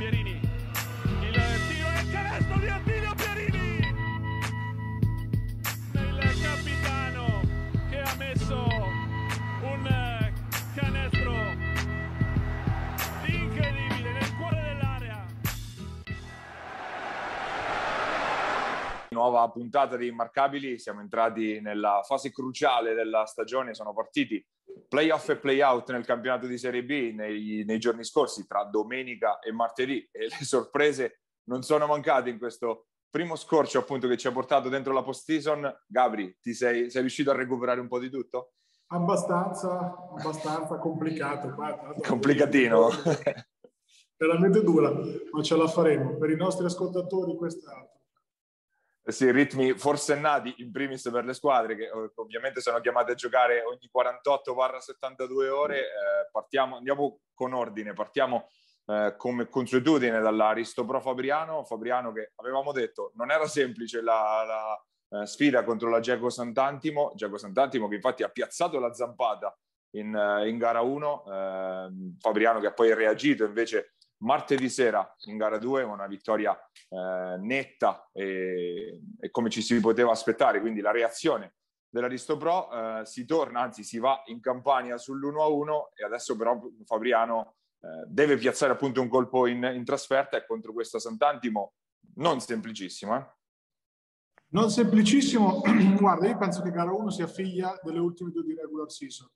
Pierini. Il tiro e il canestro di Attilio Pierini. Il capitano che ha messo un canestro incredibile nel cuore dell'area. Nuova puntata di Immarcabili, siamo entrati nella fase cruciale della stagione, sono partiti playoff e playout nel campionato di Serie B nei, nei, giorni scorsi, tra domenica e martedì, e le sorprese non sono mancate in questo primo scorcio appunto che ci ha portato dentro la post-season. Gabri, ti sei, sei riuscito a recuperare un po' di tutto? Abbastanza, abbastanza complicato. Guarda, Complicatino. Veramente dura, ma ce la faremo. Per i nostri ascoltatori. Eh sì, ritmi forsennati in primis per le squadre che ovviamente sono chiamate a giocare ogni 48-72 ore. Eh, partiamo, andiamo con ordine, partiamo eh, come consuetudine dall'Aristopro Fabriano, Fabriano che avevamo detto non era semplice la, la eh, sfida contro la Geco Sant'Antimo, Geco Sant'Antimo che infatti ha piazzato la zampata in, eh, in gara 1, ehm, Fabriano che ha poi reagito invece martedì sera in gara 2 una vittoria eh, netta e, e, come ci si poteva aspettare, quindi la reazione dell'Aristo Pro eh, si torna, anzi si va in campagna sull'1-1 e adesso però Fabriano eh, deve piazzare appunto un colpo in, in, trasferta e contro questo Sant'Antimo non semplicissimo. Eh? Non semplicissimo, guarda io penso che gara 1 sia figlia delle ultime due di regular season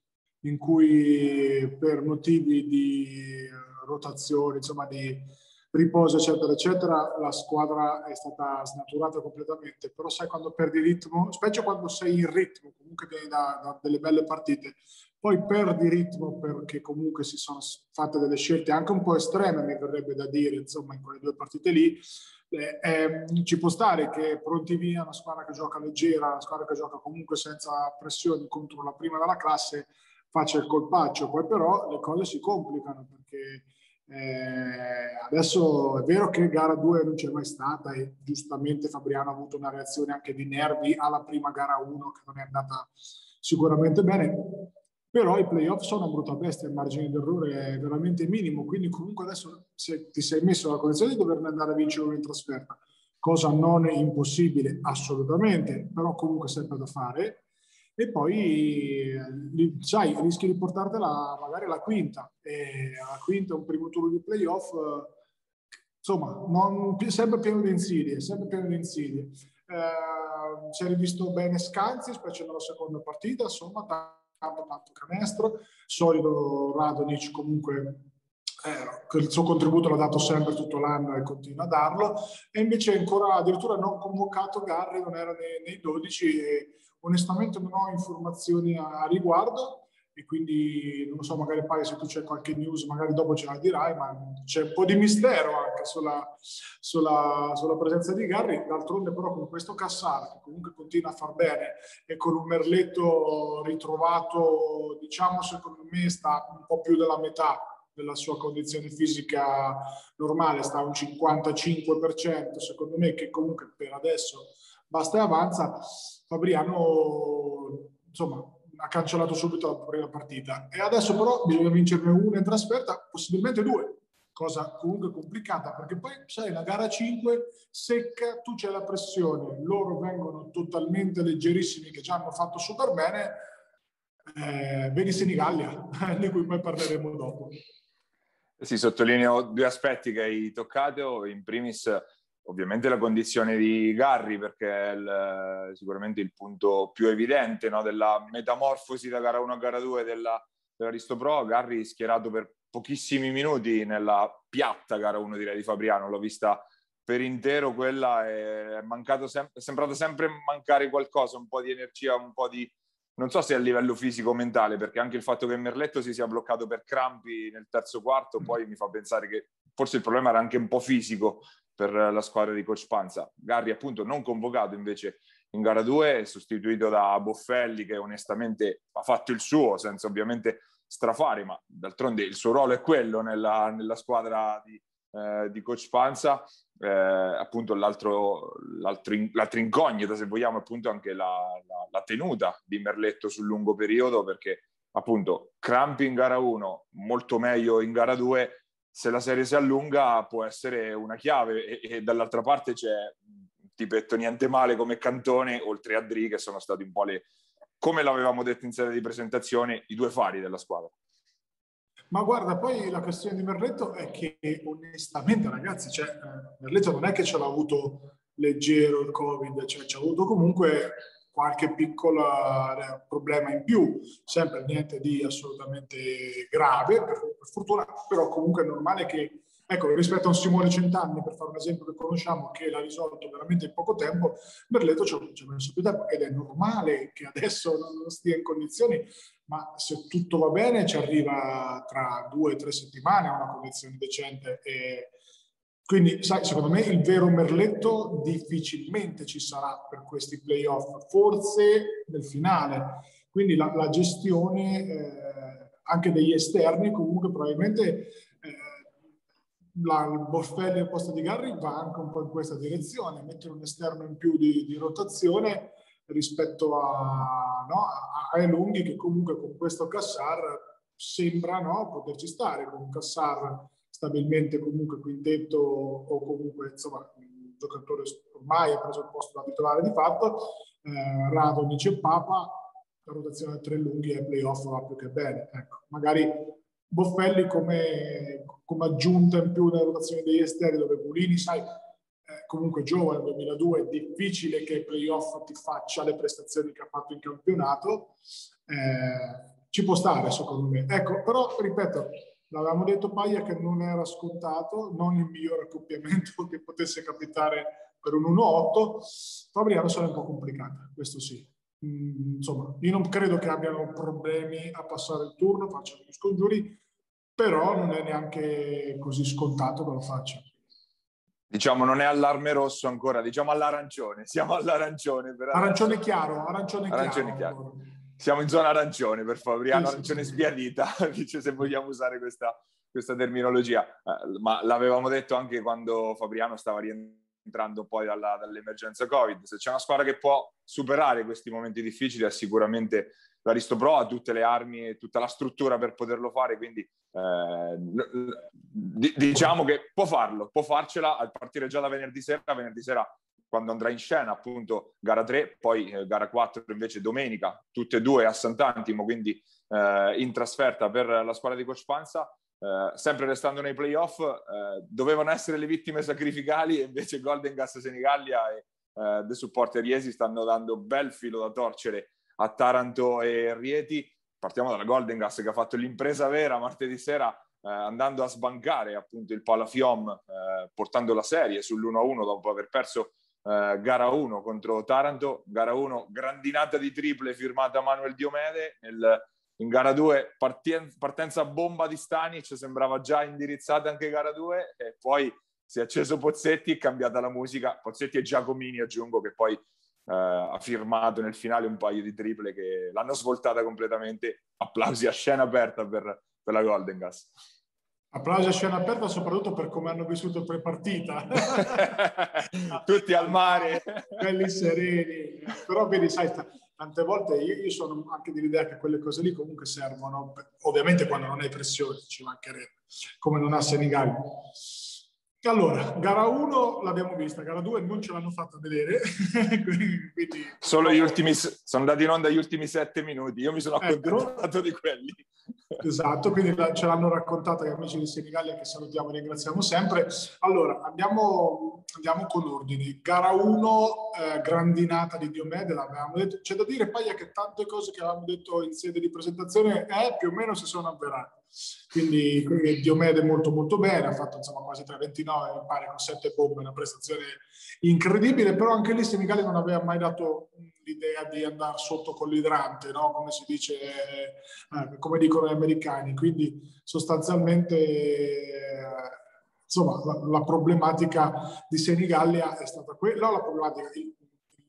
in cui per motivi di rotazioni, insomma di riposo, eccetera, eccetera, la squadra è stata snaturata completamente. Però sai quando perdi ritmo, specie quando sei in ritmo, comunque vieni da, da delle belle partite, poi perdi ritmo perché comunque si sono fatte delle scelte anche un po' estreme, mi verrebbe da dire, insomma, in quelle due partite lì. Eh, eh, ci può stare che pronti via una squadra che gioca leggera, una squadra che gioca comunque senza pressioni contro la prima della classe, faccia il colpaccio, poi però le cose si complicano perché eh, adesso è vero che gara 2 non c'è mai stata e giustamente Fabriano ha avuto una reazione anche di nervi alla prima gara 1 che non è andata sicuramente bene, però i playoff sono brutta bestia, il margine d'errore è veramente minimo, quindi comunque adesso se ti sei messo nella condizione di dover andare a vincere in trasferta, cosa non è impossibile assolutamente, però comunque sempre da fare, e poi sai, rischi di portartela magari alla quinta. E alla quinta un primo turno di playoff insomma non, sempre pieno di insidie sempre pieno di insidie. Eh, si è rivisto bene Scanzi specie nella seconda partita insomma tanto tanto canestro. Solido Radonic comunque eh, il suo contributo l'ha dato sempre tutto l'anno e continua a darlo. E invece ancora addirittura non convocato Garri non era nei, nei 12 e Onestamente non ho informazioni a, riguardo e quindi non so, magari poi se tu c'è qualche news, magari dopo ce la dirai, ma c'è un po' di mistero anche sulla, sulla, sulla presenza di Garri. D'altronde però con questo Cassara, che comunque continua a far bene, e con un Merletto ritrovato, diciamo secondo me sta un po' più della metà della sua condizione fisica normale, sta a un 55%, secondo me che comunque per adesso basta e avanza. Fabriano insomma, ha cancellato subito la prima partita. E adesso però bisogna vincerne una in trasferta, possibilmente due, cosa comunque complicata perché poi sai la gara 5 secca, tu c'è la pressione, loro vengono totalmente leggerissimi che già hanno fatto super bene, eh, vedi Senigallia, di cui poi parleremo dopo. Sì, sottolineo due aspetti che hai toccato, in primis ovviamente la condizione di Garri perché è il, sicuramente il punto più evidente no, della metamorfosi da gara 1 a gara 2 della, dell'Aristo Pro. Garri schierato per pochissimi minuti nella piatta gara 1 direi di Fabriano, l'ho vista per intero quella è, mancato sem- è sembrato sempre mancare qualcosa, un po' di energia, un po' di non so se a livello fisico o mentale, perché anche il fatto che Merletto si sia bloccato per crampi nel terzo quarto poi mi fa pensare che forse il problema era anche un po' fisico per la squadra di Coach Panza. Garri appunto non convocato invece in gara 2, sostituito da Boffelli che onestamente ha fatto il suo senza ovviamente strafare, ma d'altronde il suo ruolo è quello nella, nella squadra di, eh, di, Coach Panza. Eh, appunto l'altro, l'altro, l'altra incognita, se vogliamo, appunto anche la, la, la tenuta di Merletto sul lungo periodo, perché appunto crampi in gara 1, molto meglio in gara 2, se la serie si allunga può essere una chiave e, e dall'altra parte c'è tipetto niente male come Cantone, oltre a Dri che sono stati un po' le, come l'avevamo detto in sede di presentazione, i due fari della squadra. Ma guarda, poi la questione di Merletto è che onestamente, ragazzi, cioè, eh, Merletto non è che ce l'ha avuto leggero il Covid, cioè ci ha avuto comunque qualche piccolo eh, problema in più, sempre niente di assolutamente grave, per, fortuna, però comunque è normale che Ecco, rispetto a un Simone Centanni, per fare un esempio che conosciamo, che l'ha risolto veramente in poco tempo, Berletto ci ha messo più tempo ed è normale che adesso non stia in condizioni, ma se tutto va bene ci arriva tra due o tre settimane a una condizione decente. E quindi, sai, secondo me il vero Merletto difficilmente ci sarà per questi playoff, forse nel finale. Quindi la, la gestione eh, anche degli esterni comunque probabilmente la, il Boffelli al posto di Garri va anche un po' in questa direzione, mettere un esterno in più di, di rotazione rispetto a, no, ai lunghi che comunque con questo Cassar sembra no, poterci stare, con Cassar stabilmente comunque quintetto o comunque insomma un giocatore ormai ha preso il posto da titolare di fatto, eh, Radonic e Papa, la rotazione a tre lunghi e playoff va più che bene. Ecco, magari Boffelli come, come aggiunta in più nella rotazione degli esteri dove Bulini, sai, comunque giovane, 2002, è difficile che il playoff ti faccia le prestazioni che ha fatto in campionato, eh, ci può stare secondo me. Ecco, però ripeto, l'avevamo detto Paglia che non era scontato, non il miglior accoppiamento che potesse capitare per un 1-8, Fabriano sarà un po' complicata, questo sì. Mm, insomma, io non credo che abbiano problemi a passare il turno, facciano gli scongiuri, però non è neanche così scontato che lo faccia. Diciamo, non è allarme rosso ancora, diciamo all'arancione, siamo all'arancione. Per arancione chiaro, arancione, arancione chiaro. chiaro. Siamo in zona arancione per Fabriano, sì, arancione sì, sbiadita, dice se vogliamo usare questa, questa terminologia. Eh, ma l'avevamo detto anche quando Fabriano stava rientrando entrando poi dalla, dall'emergenza Covid. Se c'è una squadra che può superare questi momenti difficili è sicuramente l'Aristo Pro, ha tutte le armi e tutta la struttura per poterlo fare, quindi eh, diciamo che può farlo, può farcela a partire già da venerdì sera, venerdì sera quando andrà in scena appunto gara 3, poi eh, gara 4 invece domenica, tutte e due a Sant'Antimo, quindi eh, in trasferta per la squadra di Coach Panza eh, sempre restando nei playoff, eh, dovevano essere le vittime sacrificali e invece Golden Gas Senigallia e eh, The Supporter Iesi stanno dando bel filo da torcere a Taranto e Rieti. Partiamo dalla Golden Gas che ha fatto l'impresa vera martedì sera eh, andando a sbancare appunto il Palafiom eh, portando la serie sull'1-1 dopo aver perso eh, gara 1 contro Taranto. Gara 1 grandinata di triple firmata Manuel Diomede nel in gara 2 partenza bomba di Stanic, sembrava già indirizzata anche gara 2 e poi si è acceso Pozzetti e cambiata la musica. Pozzetti e Giacomini aggiungo che poi eh, ha firmato nel finale un paio di triple che l'hanno svoltata completamente. Applausi a scena aperta per, per la Golden Gas. Applausi a scena aperta soprattutto per come hanno vissuto pre-partita. Tutti al mare. Belli sereni. Però vedi, sai, tante volte io, io, sono anche dell'idea che quelle cose lì comunque servono, ovviamente quando non hai pressione, ci mancherebbe, come non ha Senigallia. Allora, gara 1 l'abbiamo vista, gara 2 non ce l'hanno fatta vedere. quindi, Solo gli ultimi, sono andati in onda gli ultimi sette minuti, io mi sono ecco. accontentato ecco, di quelli. Esatto, quindi ce l'hanno raccontata gli amici di Senigallia che salutiamo e ringraziamo sempre. Allora, andiamo, andiamo con ordini. Gara 1, eh, grandinata di Diomede, l'avevamo detto. C'è da dire, Paglia, che tante cose che avevamo detto in sede di presentazione eh, più o meno si sono avverate. Quindi, Diomede molto molto bene, ha fatto insomma quasi 3,29, mi pare con 7 bombe, una prestazione incredibile, però anche lì Senigallia non aveva mai dato l'idea di andare sotto con l'idrante, no? come si dice, eh, come dicono gli americani. Quindi sostanzialmente eh, insomma, la, la, problematica di Senigallia è stata quella, la problematica,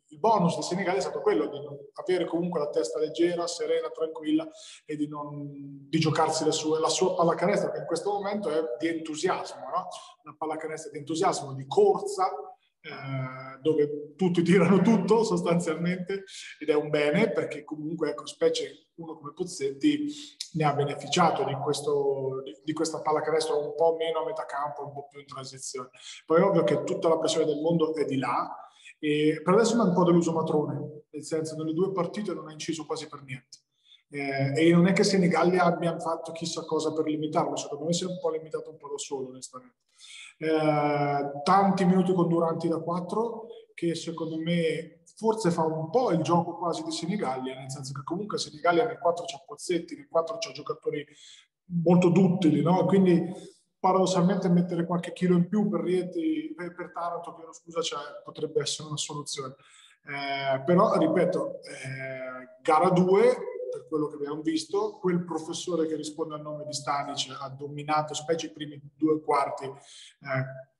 il, bonus di Senigallia è stato quello di avere comunque la testa leggera, serena, tranquilla e di, non, di giocarsi sue, la sua pallacanestro che in questo momento è di entusiasmo, no? una pallacanestro di entusiasmo, di corsa, eh, dove tutti tirano tutto sostanzialmente ed è un bene perché comunque, ecco, specie uno come Pozzetti ne ha beneficiato di, questo, di, di questa pallacanestro un po' meno a metà campo, un po' più in transizione. Poi è ovvio che tutta la pressione del mondo è di là e per adesso è un po' deluso Matrone, nel senso nelle due partite non ha inciso quasi per niente. Eh, e non è che Senigallia abbia fatto chissà cosa per limitarlo, secondo me si è un po' limitato un po' da solo, onestamente. Eh, tanti minuti con Duranti da 4 che secondo me forse fa un po' il gioco quasi di Senigallia, nel senso che comunque Senigallia nel 4 c'ha Pozzetti, nel 4 c'ha giocatori molto duttili, no? quindi paradossalmente mettere qualche chilo in più per Rieti, per, Taranto, chiedo scusa, cioè, potrebbe essere una soluzione. Eh, però, ripeto, eh, gara 2 per quello che abbiamo visto, quel professore che risponde al nome di Stanic ha dominato, specie i primi due quarti, eh,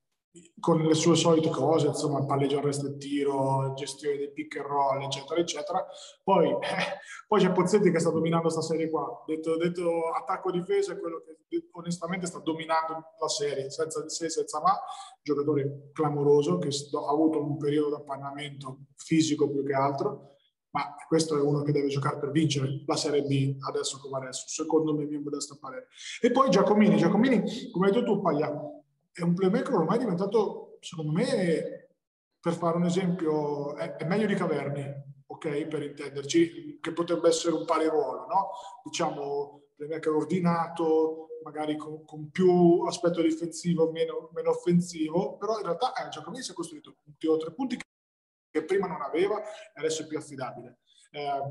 con le sue solite cose, insomma, palleggio arresto e tiro, gestione dei pick and roll, eccetera, eccetera. Poi, eh, poi c'è Pozzetti che sta dominando questa serie qua. Detto, detto attacco-difesa è quello che onestamente sta dominando la serie, senza se, senza ma. Giocatore clamoroso che ha avuto un periodo di appannamento fisico più che altro ma questo è uno che deve giocare per vincere la Serie B adesso come adesso, secondo me mio modesto parere. E poi Giacomini, Giacomini, come hai detto tu Paglia, è un playmaker ormai diventato, secondo me, per fare un esempio, è, è meglio di Caverni, ok, per intenderci, che potrebbe essere un pari ruolo, no? Diciamo, playmaker ordinato, magari con, con, più aspetto difensivo, meno, meno offensivo, però in realtà eh, Giacomini si è costruito un tiro a tre punti che prima non aveva e adesso è più affidabile. Eh,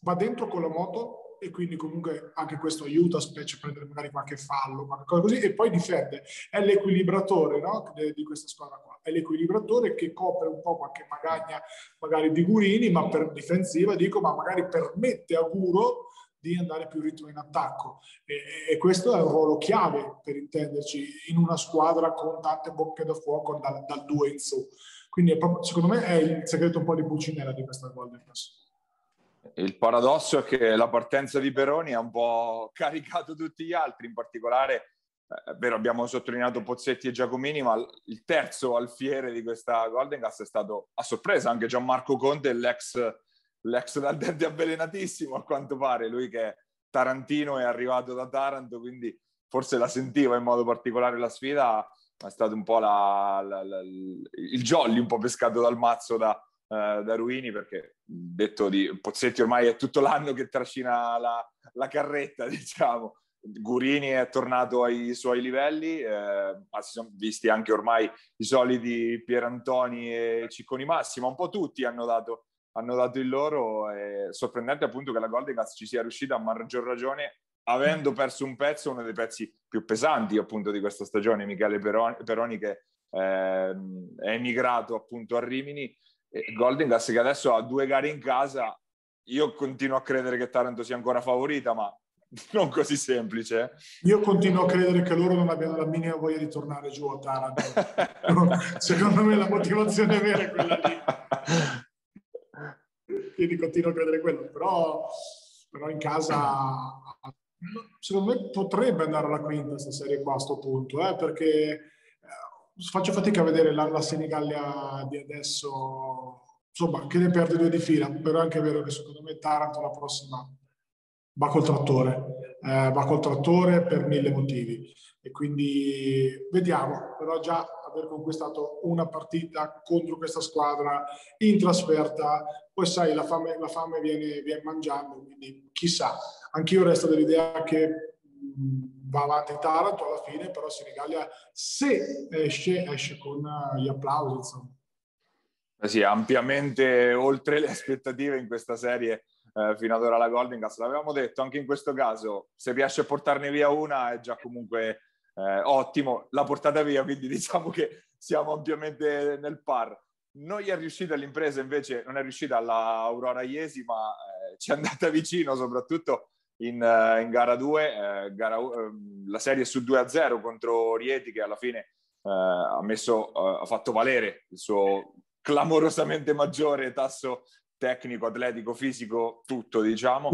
va dentro con la moto e quindi comunque anche questo aiuta, specie prendere magari qualche fallo, qualche cosa così, e poi difende. È l'equilibratore no? di questa squadra qua. È l'equilibratore che copre un po' qualche magagna magari di Gurini, ma per difensiva dico, ma magari permette a Guro di andare più ritmo in attacco. E, e, questo è un ruolo chiave, per intenderci, in una squadra con tante bocche da fuoco dal, dal 2 in su. Quindi proprio, secondo me è il segreto un po' di Pulcinella di questa Golden Pass. Il paradosso è che la partenza di Peroni ha un po' caricato tutti gli altri, in particolare, eh, è vero, abbiamo sottolineato Pozzetti e Giacomini, ma il terzo alfiere di questa Golden Gas è stato a sorpresa anche Gianmarco Conte, l'ex, l'ex dal dente avvelenatissimo a quanto pare, lui che è tarantino è arrivato da Taranto, quindi forse la sentiva in modo particolare la sfida, è stato un po' la, la, la, il jolly un po' pescato dal mazzo da, uh, da Ruini perché detto di Pozzetti ormai è tutto l'anno che trascina la, la carretta diciamo. Gurini è tornato ai suoi livelli eh, ma si sono visti anche ormai i soliti Pierantoni e Cicconi Massimo un po' tutti hanno dato, hanno dato il loro è sorprendente appunto che la Golden Gas ci sia riuscita a maggior ragione avendo perso un pezzo, uno dei pezzi più pesanti appunto di questa stagione, Michele Peroni, Peroni che eh, è emigrato appunto a Rimini, e Golden Gas che adesso ha due gare in casa, io continuo a credere che Taranto sia ancora favorita, ma non così semplice. Io continuo a credere che loro non abbiano la minima voglia di tornare giù a Taranto. Secondo me la motivazione vera è quella lì. Quindi continuo a credere quello, però, però in casa secondo me potrebbe andare alla quinta questa serie qua a questo punto, eh, perché faccio fatica a vedere la, la Senigallia di adesso, insomma, che ne perde due di fila, però è anche vero che secondo me Taranto la prossima va col trattore, eh, va col trattore per mille motivi. E quindi vediamo, però già aver conquistato una partita contro questa squadra in trasferta, poi sai la fame, la fame viene, viene mangiando, quindi chissà, anch'io resto dell'idea che mm, va avanti Taranto alla fine, però Senigallia se esce, esce con gli applausi. Insomma. Eh sì, ampiamente oltre le aspettative in questa serie eh, fino ad ora la Golden Gas. L'avevamo detto anche in questo caso, se riesce a portarne via una è già comunque eh, ottimo. La portata via, quindi diciamo che siamo ampiamente nel par. Non gli è riuscita l'impresa, invece non è riuscita alla Aurora Iesi, ma eh, ci è andata vicino, soprattutto in, uh, in gara 2, eh, gara, uh, la serie su 2-0 contro Rieti che alla fine uh, ha, messo, ha fatto valere il suo clamorosamente maggiore tasso tecnico, atletico, fisico, tutto diciamo,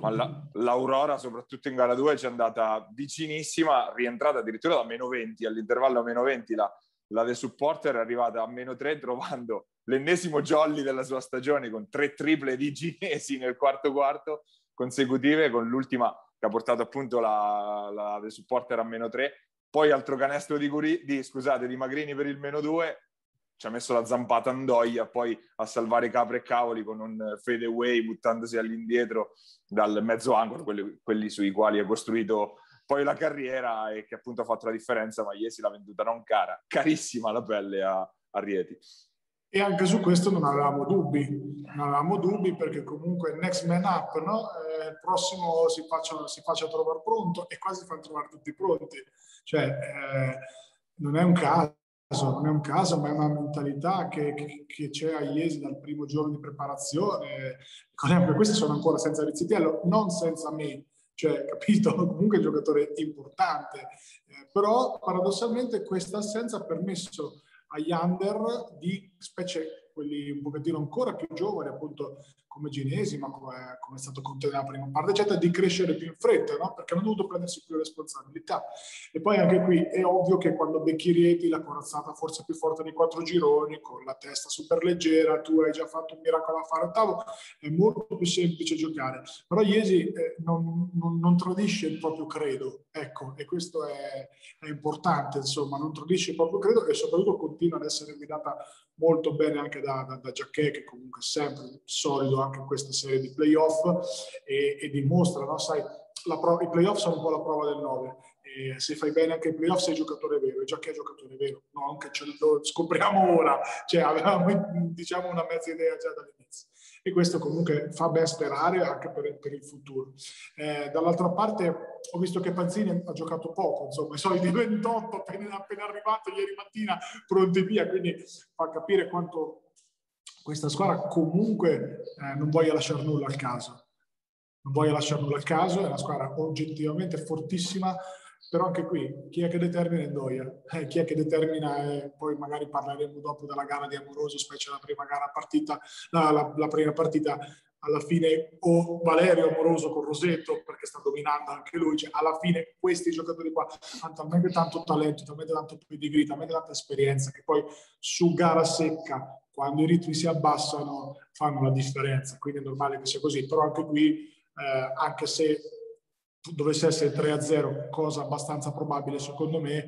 ma la, l'Aurora soprattutto in gara 2 ci è andata vicinissima, rientrata addirittura da meno 20, all'intervallo meno 20 la, la The Supporter è arrivata a meno 3 trovando l'ennesimo jolly della sua stagione con tre triple di Ginesi nel quarto quarto consecutive, con l'ultima che ha portato appunto la, la The Supporter a meno 3. Poi altro canestro di, Curi, di, scusate, di Magrini per il meno 2, ci ha messo la zampata Andoia poi a salvare capre e cavoli con un fade away buttandosi all'indietro dal mezzo angolo, quelli, quelli sui quali ha costruito poi la carriera e che appunto ha fatto la differenza, ma Iesi l'ha venduta non cara, carissima la pelle a, a Rieti. E anche su questo non avevamo dubbi, non avevamo dubbi perché comunque il next man up, no? eh, il prossimo si faccia, si faccia trovare pronto e quasi fanno trovare tutti pronti. Cioè, eh, non è un caso, non è un caso, ma è una mentalità che, che, che c'è a Iesi dal primo giorno di preparazione. Questi sono ancora senza Rizzitiello, non senza me, cioè, capito? Comunque è un giocatore importante, eh, però paradossalmente questa assenza ha permesso agli under di specie quelli un pochettino ancora più giovani, appunto come Genesi, ma come, come è stato Conte nella prima parte, eccetera, di crescere più in fretta, no? perché hanno dovuto prendersi più responsabilità. E poi anche qui è ovvio che quando becchi Rieti, la corazzata forse più forte dei quattro gironi, con la testa super leggera, tu hai già fatto un miracolo a fare ottavo, è molto più semplice giocare. Però Iesi eh, non, non, non, tradisce il proprio credo, ecco, e questo è, è importante, insomma, non tradisce il proprio credo e soprattutto continua ad essere guidata molto bene anche da, da, da Giacchè, che comunque è sempre solido anche in questa serie di playoff e, e dimostra, no? Sai, pro- i playoff sono un po' la prova del 9 e se fai bene anche i playoff sei giocatore vero e Giacchè è giocatore vero, no? Anche ce lo scopriamo ora, cioè avevamo diciamo una mezza idea già dall'inizio e questo comunque fa ben sperare anche per, per il futuro. Eh, dall'altra parte ho visto che Panzini ha giocato poco, insomma, i soliti 28 appena, appena arrivato ieri mattina pronti via, quindi fa capire quanto questa squadra comunque eh, non voglia lasciare nulla al caso. Non voglia lasciare nulla al caso, è una squadra oggettivamente fortissima, però anche qui chi è che determina il Doia? Eh, chi è che determina, eh, poi magari parleremo dopo della gara di Amoroso, specie la prima gara partita, la, la, la prima partita alla fine o Valerio Amoroso con Rosetto perché sta dominando anche lui, cioè alla fine questi giocatori qua hanno talmente tanto talento, talmente tanto pedigree, talmente tanta esperienza che poi su gara secca quando i ritmi si abbassano fanno la differenza, quindi è normale che sia così, però anche qui eh, anche se dovesse essere 3-0, cosa abbastanza probabile secondo me,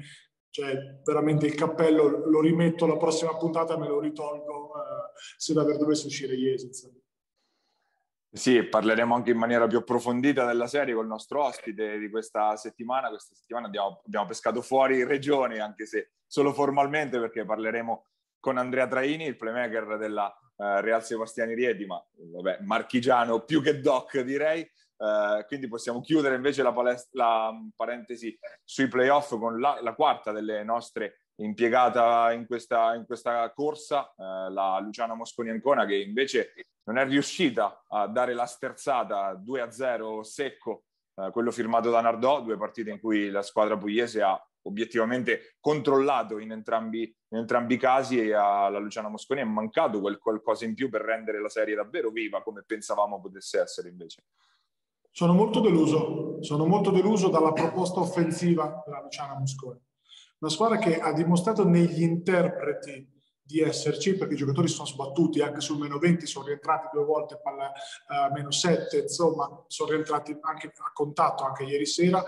cioè veramente il cappello lo rimetto la prossima puntata e me lo ritolgo eh, se davvero dovesse uscire Jesitz. Sì, parleremo anche in maniera più approfondita della serie con il nostro ospite di questa settimana. Questa settimana abbiamo, abbiamo pescato fuori regione, anche se solo formalmente, perché parleremo con Andrea Traini, il playmaker della uh, Real Sebastiani Rieti, ma vabbè, marchigiano più che doc direi, Uh, quindi possiamo chiudere invece la, palest- la parentesi sui playoff con la, la, quarta delle nostre impiegata in questa, in questa corsa, uh, la Luciana Mosconi Ancona, che invece non è riuscita a dare la sterzata 2-0 secco, uh, quello firmato da Nardò, due partite in cui la squadra pugliese ha obiettivamente controllato in entrambi, in entrambi i casi e alla Luciana Mosconi è mancato quel qualcosa in più per rendere la serie davvero viva come pensavamo potesse essere invece. Sono molto deluso, sono molto deluso dalla proposta offensiva della Luciana Mosconi. Una squadra che ha dimostrato negli interpreti di esserci, perché i giocatori sono sbattuti anche sul meno 20, sono rientrati due volte palla uh, meno 7, insomma, sono rientrati anche a contatto anche ieri sera,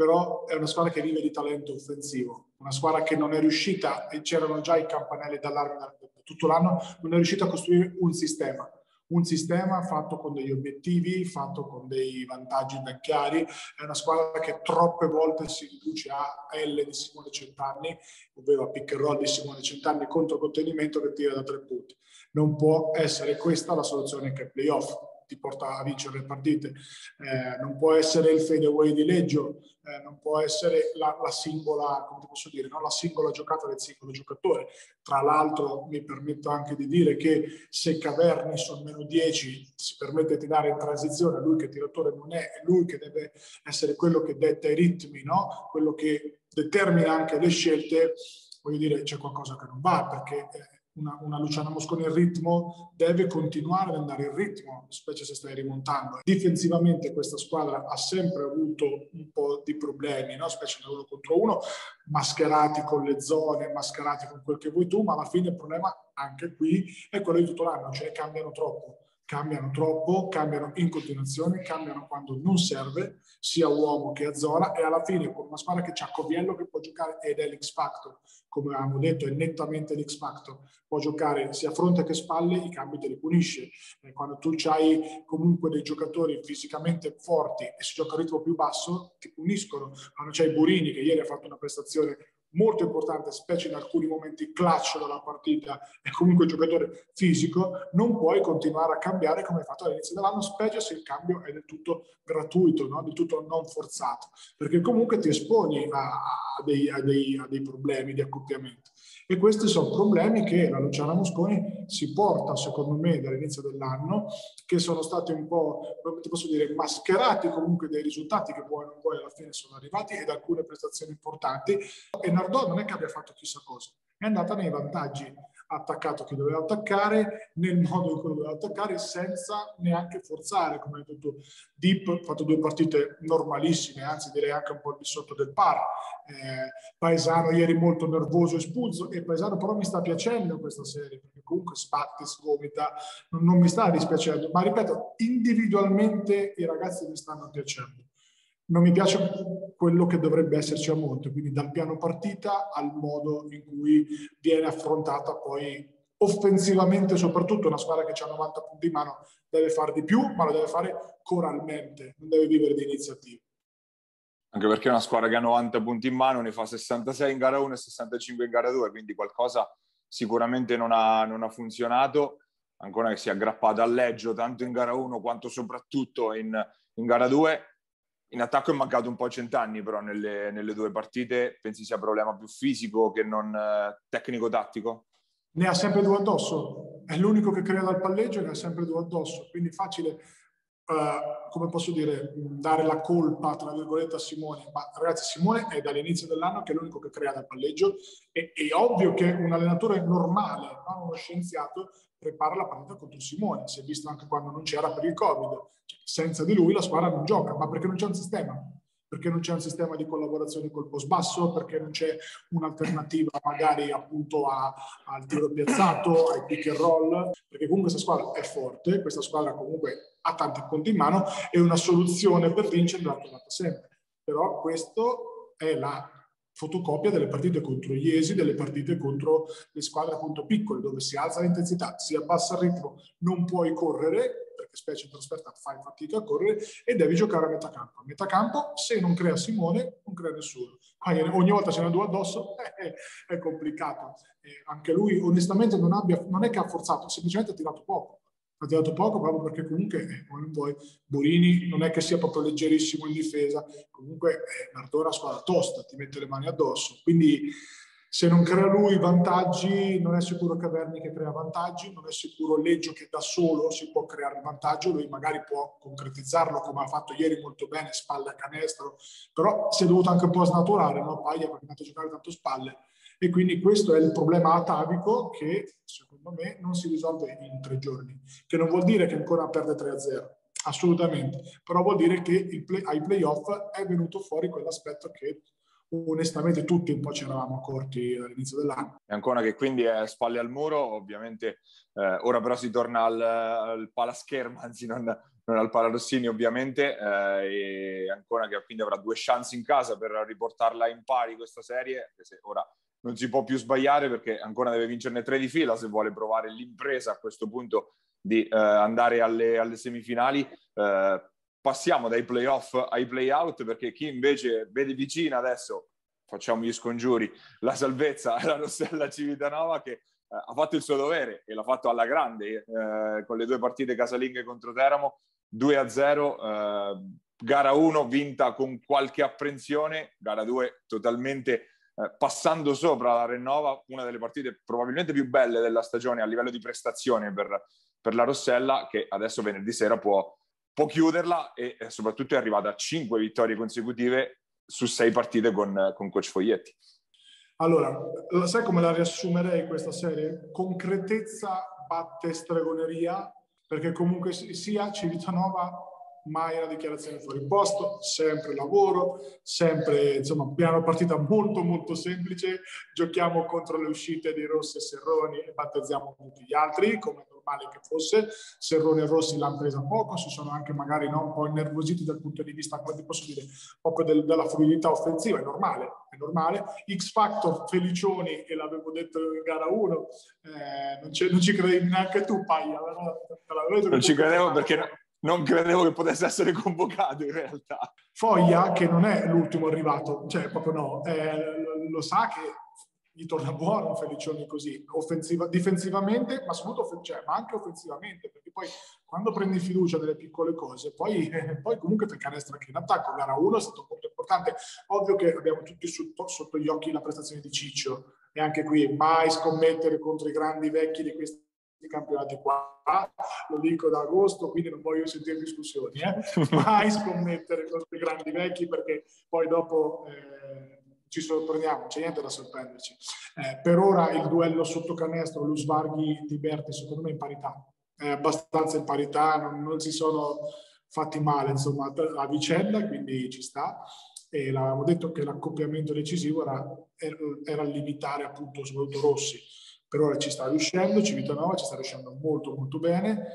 però è una squadra che vive di talento offensivo, una squadra che non è riuscita, e c'erano già i campanelli d'allarme da tutto l'anno, non è riuscita a costruire un sistema un sistema fatto con degli obiettivi, fatto con dei vantaggi ben chiari. È una squadra che troppe volte si riduce a L di Simone Centanni, ovvero a pick and roll di Simone Centanni contro contenimento che tira da tre punti. Non può essere questa la soluzione che è playoff ti porta a vincere le partite. Eh, non può essere il fade away di Leggio, eh, non può essere la, la, singola, dire, no? la singola giocata del singolo giocatore. Tra l'altro mi permetto anche di dire che se Caverni sono meno 10 si permette di dare in transizione, lui che tiratore non è, è lui che deve essere quello che detta i ritmi, no? quello che determina anche le scelte, voglio dire c'è qualcosa che non va perché... Eh, una, una Luciana Mosconi in ritmo, deve continuare ad andare in ritmo, specie se stai rimontando. Difensivamente questa squadra ha sempre avuto un po' di problemi, no? specie nell'uno contro uno, mascherati con le zone, mascherati con quel che vuoi tu, ma alla fine il problema anche qui è quello di tutto l'anno, cioè cambiano troppo cambiano troppo, cambiano in continuazione, cambiano quando non serve, sia uomo che a zona e alla fine con una squadra che c'ha Coviello che può giocare ed è l'X Factor, come avevamo detto è nettamente l'X Factor, può giocare sia fronte che spalle, i cambi te li punisce. E quando tu hai comunque dei giocatori fisicamente forti e si gioca a ritmo più basso, ti puniscono. Quando c'hai Burini che ieri ha fatto una prestazione molto importante, specie in alcuni momenti clutch della partita e comunque il giocatore fisico, non puoi continuare a cambiare come hai fatto all'inizio dell'anno, specie se il cambio è del tutto gratuito, no? del tutto non forzato, perché comunque ti esponi a, a, dei, a, dei, a dei problemi di accoppiamento. E questi sono problemi che la Luciana Mosconi si porta, secondo me, dall'inizio dell'anno, che sono stati un po', ti posso dire, mascherati comunque dai risultati che poi, poi alla fine sono arrivati ed alcune prestazioni importanti. E Nardò non è che abbia fatto chissà cosa, è andata nei vantaggi attaccato chi doveva attaccare nel modo in cui doveva attaccare senza neanche forzare come hai detto Deep ha fatto due partite normalissime anzi direi anche un po' di sotto del par. Eh, Paesano ieri molto nervoso e spuzzo e Paesano però mi sta piacendo questa serie perché comunque spatte, sgomita non, non mi sta dispiacendo. Ma ripeto individualmente i ragazzi mi stanno piacendo non mi piace quello che dovrebbe esserci a monte, quindi dal piano partita al modo in cui viene affrontata poi offensivamente, soprattutto una squadra che ha 90 punti in mano deve fare di più, ma lo deve fare coralmente, non deve vivere di iniziative. Anche perché una squadra che ha 90 punti in mano ne fa 66 in gara 1 e 65 in gara 2, quindi qualcosa sicuramente non ha, non ha funzionato. Ancora che si è aggrappata al leggio tanto in gara 1 quanto soprattutto in, in gara 2 in attacco è mancato un po' cent'anni, però nelle, nelle, due partite pensi sia problema più fisico che non eh, tecnico-tattico? Ne ha sempre due addosso, è l'unico che crea dal palleggio e ne ha sempre due addosso, quindi facile, uh, come posso dire, dare la colpa, tra virgolette, a Simone. Ma ragazzi, Simone è dall'inizio dell'anno che è l'unico che crea dal palleggio e è ovvio che un allenatore normale, non uno scienziato, prepara la partita contro Simone. Si è visto anche quando non c'era per il Covid. Cioè, senza di lui la squadra non gioca, ma perché non c'è un sistema? Perché non c'è un sistema di collaborazione col post basso, perché non c'è un'alternativa magari appunto a, al tiro piazzato, ai pick and roll, perché comunque questa squadra è forte, questa squadra comunque ha tanti punti in mano e una soluzione per vincere l'ha trovata sempre. Però questo è la fotocopia delle partite contro gli esi, delle partite contro le squadre appunto piccole, dove si alza l'intensità, si abbassa il ritmo, non puoi correre, perché specie in trasferta fai fatica a correre, e devi giocare a metà campo. A metà campo, se non crea Simone, non crea nessuno. Quindi ogni volta ce ne due addosso, eh, è complicato. Eh, anche lui, onestamente, non, abbia, non è che ha forzato, semplicemente ha tirato poco ha tirato poco proprio perché comunque eh, vuoi, Borini non è che sia proprio leggerissimo in difesa, comunque eh, Nardona squadra tosta, ti mette le mani addosso, quindi se non crea lui vantaggi non è sicuro che Verni che crea vantaggi, non è sicuro Leggio che da solo si può creare il vantaggio, lui magari può concretizzarlo come ha fatto ieri molto bene, spalle a canestro, però si è dovuto anche un po' snaturare, no? Paglia perché è andato a giocare tanto spalle e quindi questo è il problema atavico che secondo me non si risolve in tre giorni, che non vuol dire che ancora perde 3-0, assolutamente, però vuol dire che play, ai playoff è venuto fuori quell'aspetto che onestamente tutti un po' ci eravamo accorti all'inizio dell'anno. E ancora che quindi è spalle al muro, ovviamente eh, ora però si torna al, al palascherma, anzi non, non al Palarossini ovviamente, eh, e ancora che quindi avrà due chance in casa per riportarla in pari questa serie, se ora non si può più sbagliare perché ancora deve vincerne tre di fila se vuole provare l'impresa a questo punto di eh, andare alle, alle semifinali. Eh, passiamo dai playoff ai playout perché chi invece vede vicina adesso, facciamo gli scongiuri, la salvezza è la Rossella Civitanova che eh, ha fatto il suo dovere e l'ha fatto alla grande eh, con le due partite casalinghe contro Teramo, 2 a 0. Eh, gara 1 vinta con qualche apprensione, gara 2 totalmente eh, passando sopra la Rennova, una delle partite probabilmente più belle della stagione a livello di prestazione per, per la Rossella, che adesso venerdì sera può, può chiuderla e soprattutto è arrivata a cinque vittorie consecutive su sei partite con, con coach Foglietti. Allora, sai come la riassumerei questa serie? Concretezza batte stregoneria, perché comunque sia Civitanova mai una dichiarazione fuori posto, sempre lavoro, sempre insomma piano partita molto molto semplice, giochiamo contro le uscite di Rossi e Serroni e battezziamo tutti gli altri come normale che fosse, Serroni e Rossi l'hanno presa poco, si sono anche magari no, un po' innervositi dal punto di vista, come posso dire, proprio del, della fluidità offensiva, è normale, è normale. X Factor Felicioni, e l'avevo detto in gara 1, eh, non, non, ci credevi neanche tu, Paglia. Non ci credevo perché... No non credevo che potesse essere convocato in realtà. Foglia, che non è l'ultimo arrivato, cioè proprio no, eh, lo sa che gli torna buono Felicioni così, offensiva, difensivamente, ma soprattutto cioè, ma anche offensivamente, perché poi quando prendi fiducia nelle piccole cose, poi, eh, poi comunque fai canestro anche in attacco. Gara 1 è stato molto importante. Ovvio che abbiamo tutti sotto, sotto gli occhi la prestazione di Ciccio, e anche qui mai scommettere contro i grandi vecchi di questi campionati qua, lo dico da agosto, quindi non voglio sentire discussioni, eh? mai scommettere con questi grandi vecchi perché poi dopo eh, ci sorprendiamo, c'è niente da sorprenderci. Eh, per ora il duello sotto canestro, lo Svarghi di Berti, secondo me in parità, è abbastanza in parità, non, non si sono fatti male insomma a vicenda, quindi ci sta. E l'avevamo detto che l'accoppiamento decisivo era, era limitare appunto soprattutto Rossi per ora ci sta riuscendo, Civitanova ci sta riuscendo molto molto bene.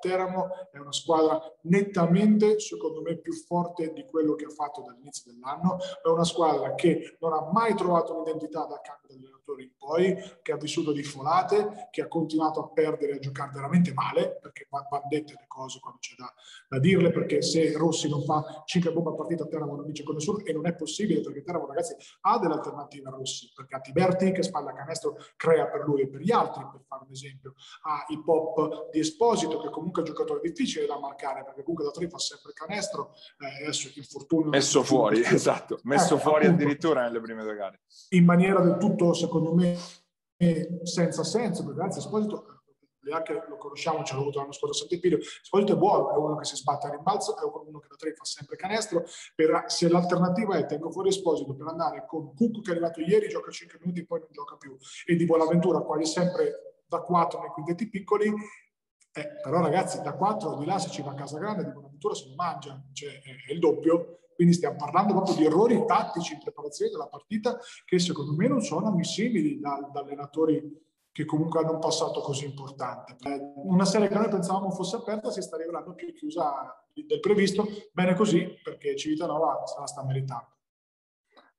Teramo è una squadra nettamente, secondo me, più forte di quello che ha fatto dall'inizio dell'anno. È una squadra che non ha mai trovato un'identità da cambio dell'allenatore in poi, che ha vissuto di folate, che ha continuato a perdere e a giocare veramente male, perché vanno dette le cose quando c'è da, da, dirle, perché se Rossi non fa 5 bombe a partita, Teramo non vince con nessuno, e non è possibile, perché Teramo, ragazzi, ha delle alternative a Rossi, perché ha Tiberti che spalla canestro, crea per lui e per gli altri, per fare un esempio. Ha i pop di Esposito, che comunque è un giocatore difficile da marcare, perché comunque da tre fa sempre canestro, eh, adesso infortunio... Messo fuori, esatto, messo eh, fuori appunto, addirittura nelle prime due gare. In maniera del tutto, secondo me, senza senso, perché anzi Esposito che lo conosciamo, ce l'ho avuto l'anno scorso a Sant'Epidio, Esposito è buono, è uno che si sbatte a rimbalzo, è uno che da tre fa sempre canestro, per, se l'alternativa è tengo fuori Esposito per andare con Cucco che è arrivato ieri, gioca 5 minuti e poi non gioca più, e di Buonaventura quasi sempre da 4 nei quintetti piccoli, eh, però ragazzi da 4 di là se ci va a casa grande di Buonaventura se lo mangia, cioè è, è il doppio, quindi stiamo parlando proprio di errori tattici in preparazione della partita che secondo me non sono ammissibili da, da allenatori che comunque hanno un passato così importante. Eh, una serie che noi pensavamo fosse aperta si sta rivelando più chiusa del previsto, bene così perché Civitanova se la sta meritando.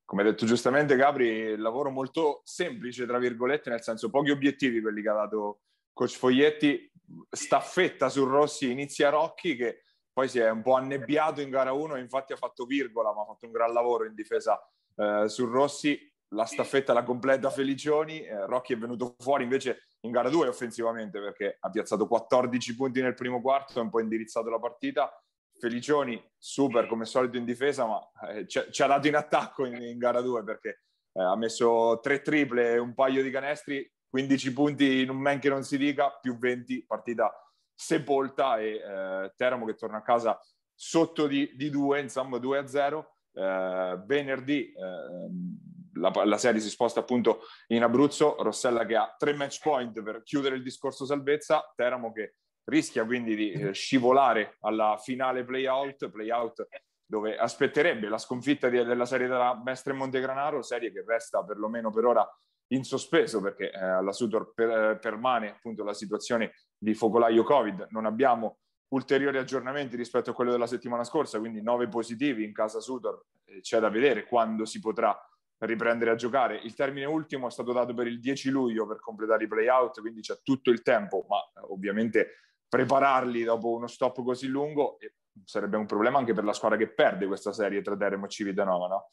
Come hai detto giustamente Gabri, lavoro molto semplice, tra virgolette, nel senso pochi obiettivi quelli che ha dato coach Foglietti, staffetta su Rossi, inizia Rocchi che poi si è un po' annebbiato in gara 1 infatti ha fatto virgola, ma ha fatto un gran lavoro in difesa eh, su Rossi la staffetta la completa Felicioni, eh, Rocchi è venuto fuori invece in gara 2 offensivamente perché ha piazzato 14 punti nel primo quarto, ha un po' indirizzato la partita. Felicioni super come solito in difesa, ma eh, ci, ci, ha dato in attacco in, in gara 2 perché eh, ha messo tre triple e un paio di canestri, 15 punti in un men che non si dica, più 20, partita sepolta e eh, Teramo che torna a casa sotto di, di 2, insomma 2 a 0. Eh, venerdì eh, la, la, serie si sposta appunto in Abruzzo, Rossella che ha tre match point per chiudere il discorso salvezza, Teramo che rischia quindi di eh, scivolare alla finale play-out, play-out dove aspetterebbe la sconfitta di, della serie della Mestre Montegranaro, serie che resta perlomeno per ora in sospeso perché eh, alla Sutor per, eh, permane appunto la situazione di focolaio Covid, non abbiamo ulteriori aggiornamenti rispetto a quello della settimana scorsa, quindi nove positivi in casa Sutor, eh, c'è da vedere quando si potrà riprendere a giocare. Il termine ultimo è stato dato per il 10 luglio per completare i playout, quindi c'è tutto il tempo, ma eh, ovviamente prepararli dopo uno stop così lungo sarebbe un problema anche per la squadra che perde questa serie tra Teramo e Civitanova, no?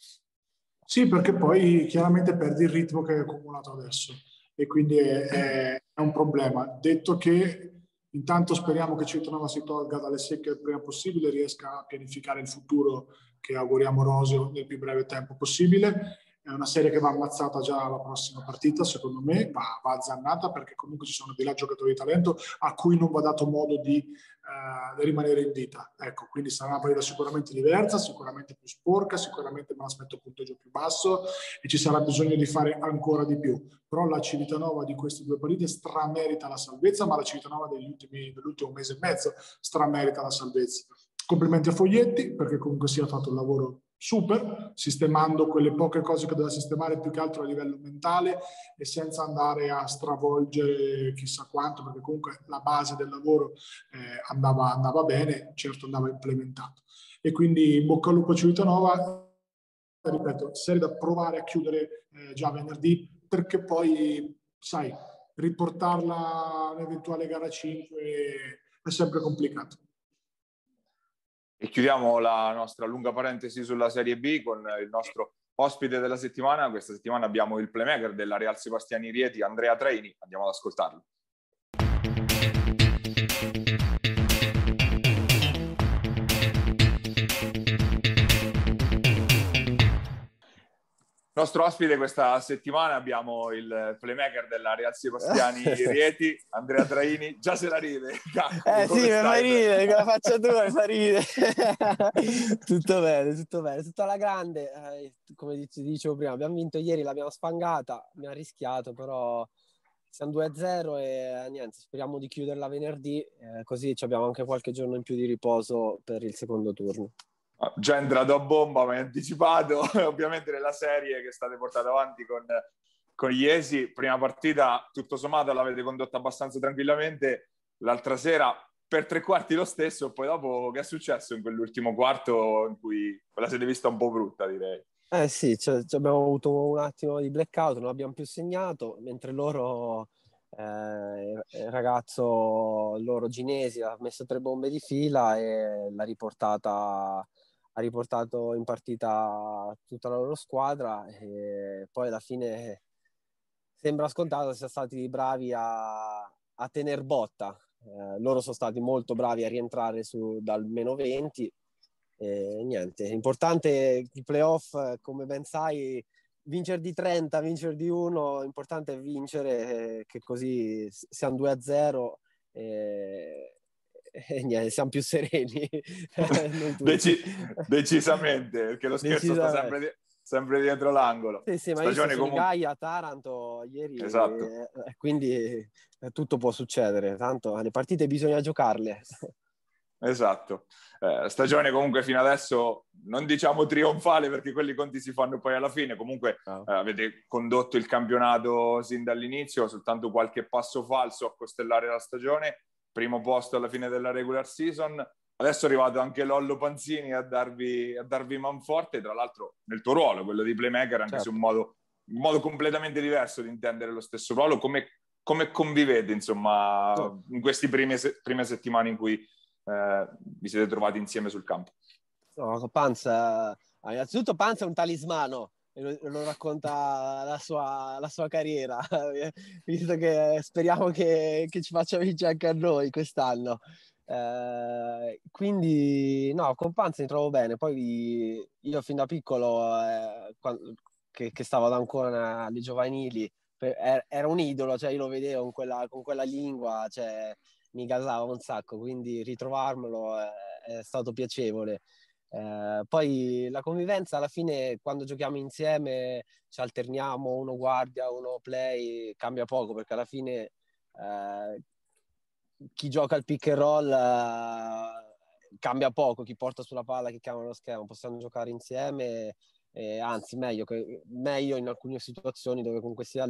Sì, perché poi chiaramente perdi il ritmo che hai accumulato adesso e quindi è, è un problema. Detto che intanto speriamo che Civitanova si tolga dalle secche il prima possibile, riesca a pianificare il futuro che auguriamo roseo nel più breve tempo possibile è una serie che va ammazzata già alla prossima partita, secondo me, va, va azzannata perché comunque ci sono dei là giocatori di talento a cui non va dato modo di, eh, rimanere in vita. Ecco, quindi sarà una partita sicuramente diversa, sicuramente più sporca, sicuramente me l'aspetto un punteggio più basso e ci sarà bisogno di fare ancora di più. Però la Civitanova di queste due partite stramerita la salvezza, ma la Civitanova degli ultimi, dell'ultimo mese e mezzo stramerita la salvezza. Complimenti a Foglietti perché comunque si è fatto un lavoro super, sistemando quelle poche cose che doveva sistemare più che altro a livello mentale e senza andare a stravolgere chissà quanto, perché comunque la base del lavoro eh, andava, andava, bene, certo andava implementato. E quindi in bocca al lupo Civitanova, ripeto, serie da provare a chiudere eh, già venerdì, perché poi, sai, riportarla a un'eventuale gara 5 è sempre complicato. E chiudiamo la nostra lunga parentesi sulla Serie B con il nostro ospite della settimana. Questa settimana abbiamo il playmaker della Real Sebastiani Rieti, Andrea Traini. Andiamo ad ascoltarlo. Nostro ospite questa settimana abbiamo il playmaker della Real Sebastiani Rieti, Andrea Traini. Già se la ride. Cacco, eh sì, mi fa ridere, con la faccia tua mi fa ridere. tutto bene, tutto bene, tutto alla grande. Eh, come ti dicevo prima, abbiamo vinto ieri, l'abbiamo sfangata, mi ha rischiato, però siamo 2-0 e niente, speriamo di chiuderla venerdì, eh, così abbiamo anche qualche giorno in più di riposo per il secondo turno. Già entrato a bomba, ma è anticipato. Ovviamente nella serie che state portando avanti con, con Iesi, prima partita tutto sommato l'avete condotta abbastanza tranquillamente. L'altra sera per tre quarti lo stesso, poi dopo che è successo in quell'ultimo quarto in cui la siete vista un po' brutta, direi. Eh sì, cioè, abbiamo avuto un attimo di blackout, non abbiamo più segnato, mentre loro, eh, il ragazzo loro Ginesi ha messo tre bombe di fila e l'ha riportata ha riportato in partita tutta la loro squadra e poi alla fine sembra scontato siano stati bravi a, a tener botta. Eh, loro sono stati molto bravi a rientrare su, dal meno 20 e niente, importante il playoff, come ben sai, vincere di 30, vincere di 1, importante è vincere, eh, che così siamo 2 a 0 e, e niente, siamo più sereni. Deci- decisamente, perché lo scherzo sta sempre, di- sempre dietro l'angolo. Sì, sì, ma Stagione io comunque... Gaia, Taranto ieri, esatto. e, quindi eh, tutto può succedere, tanto le partite bisogna giocarle. Esatto. Eh, stagione comunque fino adesso non diciamo trionfale perché quelli conti si fanno poi alla fine. Comunque oh. eh, avete condotto il campionato sin dall'inizio, soltanto qualche passo falso a costellare la stagione primo posto alla fine della regular season. Adesso è arrivato anche Lollo Panzini a darvi, a darvi manforte, tra l'altro nel tuo ruolo, quello di playmaker, anche certo. se un modo, un modo completamente diverso di intendere lo stesso ruolo. Come, come convivete, insomma, no. in queste prime, prime, settimane in cui eh, vi siete trovati insieme sul campo? No, Panza, innanzitutto Panza è un talismano, lo, lo racconta la sua, la sua, carriera, visto che speriamo che, che, ci faccia vincere anche a noi quest'anno. Eh, quindi no, con Panza mi trovo bene. Poi io fin da piccolo, eh, quando, che, che, stavo ancora alle giovanili, per, era un idolo, cioè io lo vedevo con quella, con quella lingua, cioè, mi gasava un sacco, quindi ritrovarmelo è, è stato piacevole. Eh, poi la convivenza alla fine quando giochiamo insieme ci alterniamo, uno guardia, uno play, cambia poco perché alla fine eh, chi gioca al pick and roll eh, cambia poco, chi porta sulla palla, chi chiama lo schermo, possiamo giocare insieme, anzi meglio, che, meglio in alcune situazioni dove comunque sia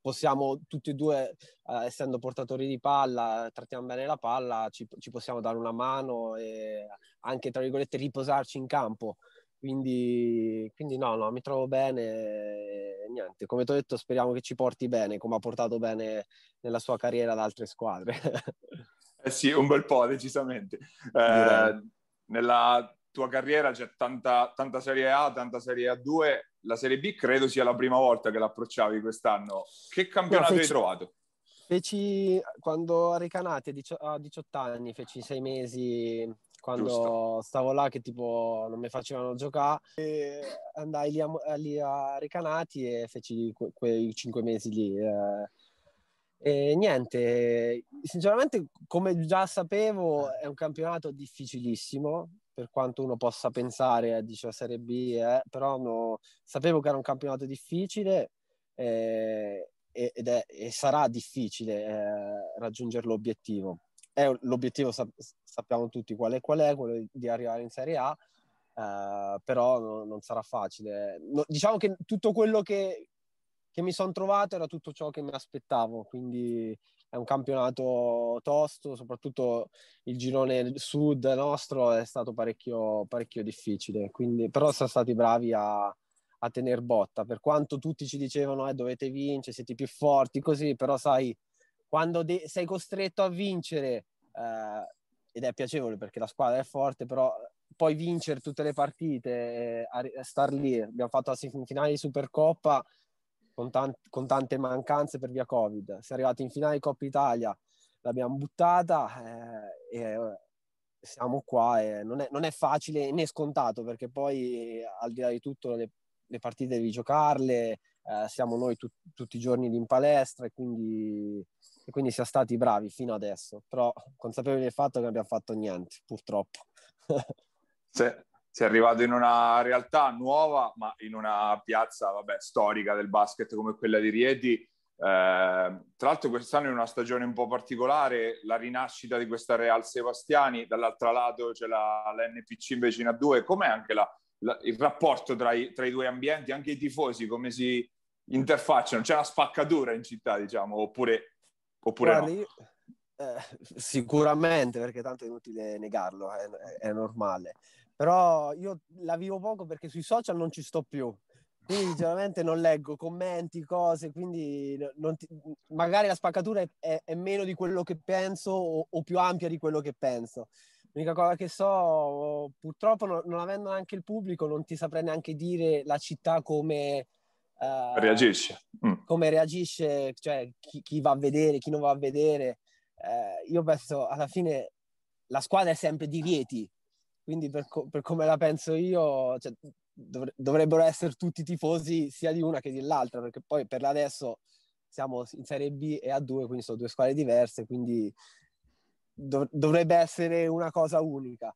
possiamo tutti e due, eh, essendo portatori di palla, trattiamo bene la palla, ci, ci, possiamo dare una mano e anche, tra virgolette, riposarci in campo. Quindi, quindi no, no, mi trovo bene. Niente, come ti ho detto, speriamo che ci porti bene, come ha portato bene nella sua carriera ad altre squadre. eh sì, un bel po', decisamente. Eh, nella tua carriera c'è tanta, tanta Serie A, tanta Serie A2 la Serie B credo sia la prima volta che l'approcciavi quest'anno. Che campionato no, feci, hai trovato? Feci, quando a Recanati a 18 anni, feci sei mesi quando Giusto. stavo là che tipo non mi facevano giocare andai lì a, lì a Recanati e feci que- quei cinque mesi lì. eh. E niente, sinceramente, come già sapevo, è un campionato difficilissimo, per quanto uno possa pensare, eh, dice la Serie B, eh, però no, sapevo che era un campionato difficile eh, ed è- e sarà difficile eh, raggiungere l'obiettivo. È- l'obiettivo sap- sappiamo tutti qual è, qual è, quello di arrivare in Serie A, eh, però no- non sarà facile. No- diciamo che tutto quello che, che mi sono trovato era tutto ciò che mi aspettavo, quindi è un campionato tosto, soprattutto il girone sud nostro è stato parecchio, parecchio difficile, quindi, però siamo stati bravi a, a tener botta, per quanto tutti ci dicevano eh, dovete vincere, siete più forti, così, però sai, quando de- sei costretto a vincere, eh, ed è piacevole perché la squadra è forte, però poi vincere tutte le partite, eh, star lì, abbiamo fatto la semifinale di Supercoppa, con, tan- con tante mancanze per via Covid. Si è arrivati in finale di Coppa Italia, l'abbiamo buttata eh, e eh, siamo qua. E non, è, non è facile né scontato perché poi al di là di tutto le, le partite devi giocarle, eh, siamo noi tu- tutti i giorni in palestra e quindi, e quindi siamo stati bravi fino adesso, però consapevoli del fatto che non abbiamo fatto niente, purtroppo. Se- sei arrivato in una realtà nuova, ma in una piazza vabbè, storica del basket come quella di Rieti. Eh, tra l'altro quest'anno è una stagione un po' particolare, la rinascita di questa Real Sebastiani, dall'altro lato c'è la, la NPC in vicino a due, com'è anche la, la, il rapporto tra i, tra i, due ambienti, anche i tifosi, come si interfacciano? C'è una spaccatura in città, diciamo, oppure, oppure Guarda, no? eh, sicuramente, perché tanto è inutile negarlo, è, è normale. Però io la vivo poco perché sui social non ci sto più. Quindi sinceramente non leggo commenti, cose, quindi ti- magari la spaccatura è, è- è meno di quello che penso o, o più ampia di quello che penso. L'unica cosa che so, purtroppo non, non avendo neanche il pubblico, non ti saprei neanche dire la città come... eh, Reagisce. Mm. come reagisce, cioè chi, chi va a vedere, chi non va a vedere. Eh, io penso alla fine la squadra è sempre di Rieti, quindi per, co- per come la penso io cioè, dovre- dovrebbero essere tutti tifosi sia di una che dell'altra, perché poi per adesso siamo in Serie B e A2, quindi sono due squadre diverse, quindi dov- dovrebbe essere una cosa unica.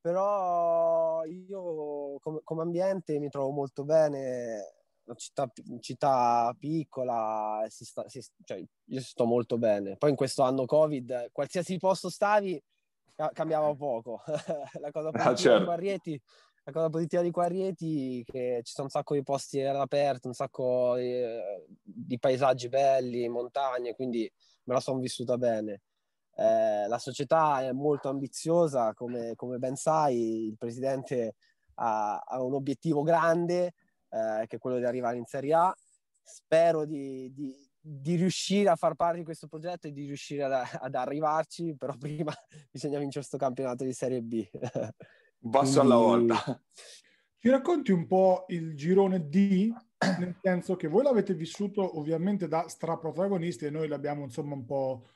Però io come, come ambiente mi trovo molto bene, una città, città piccola, si sta- si- cioè, io sto molto bene. Poi in questo anno Covid, qualsiasi posto stavi, cambiava poco. la cosa positiva certo. di Quarrieti, la cosa positiva di Quarrieti è che ci sono un sacco di posti all'aperto, un sacco di, di paesaggi belli, montagne, quindi me la sono vissuta bene. Eh, la società è molto ambiziosa, come, come ben sai, il presidente ha, ha un obiettivo grande, eh, che è quello di arrivare in Serie A. Spero di, di- di riuscire a far parte di questo progetto e di riuscire ad, ad arrivarci, però prima bisogna vincere questo campionato di Serie B. Un passo alla volta. Ci racconti un po' il girone D, nel senso che voi l'avete vissuto ovviamente da straprotagonisti e noi l'abbiamo insomma un po',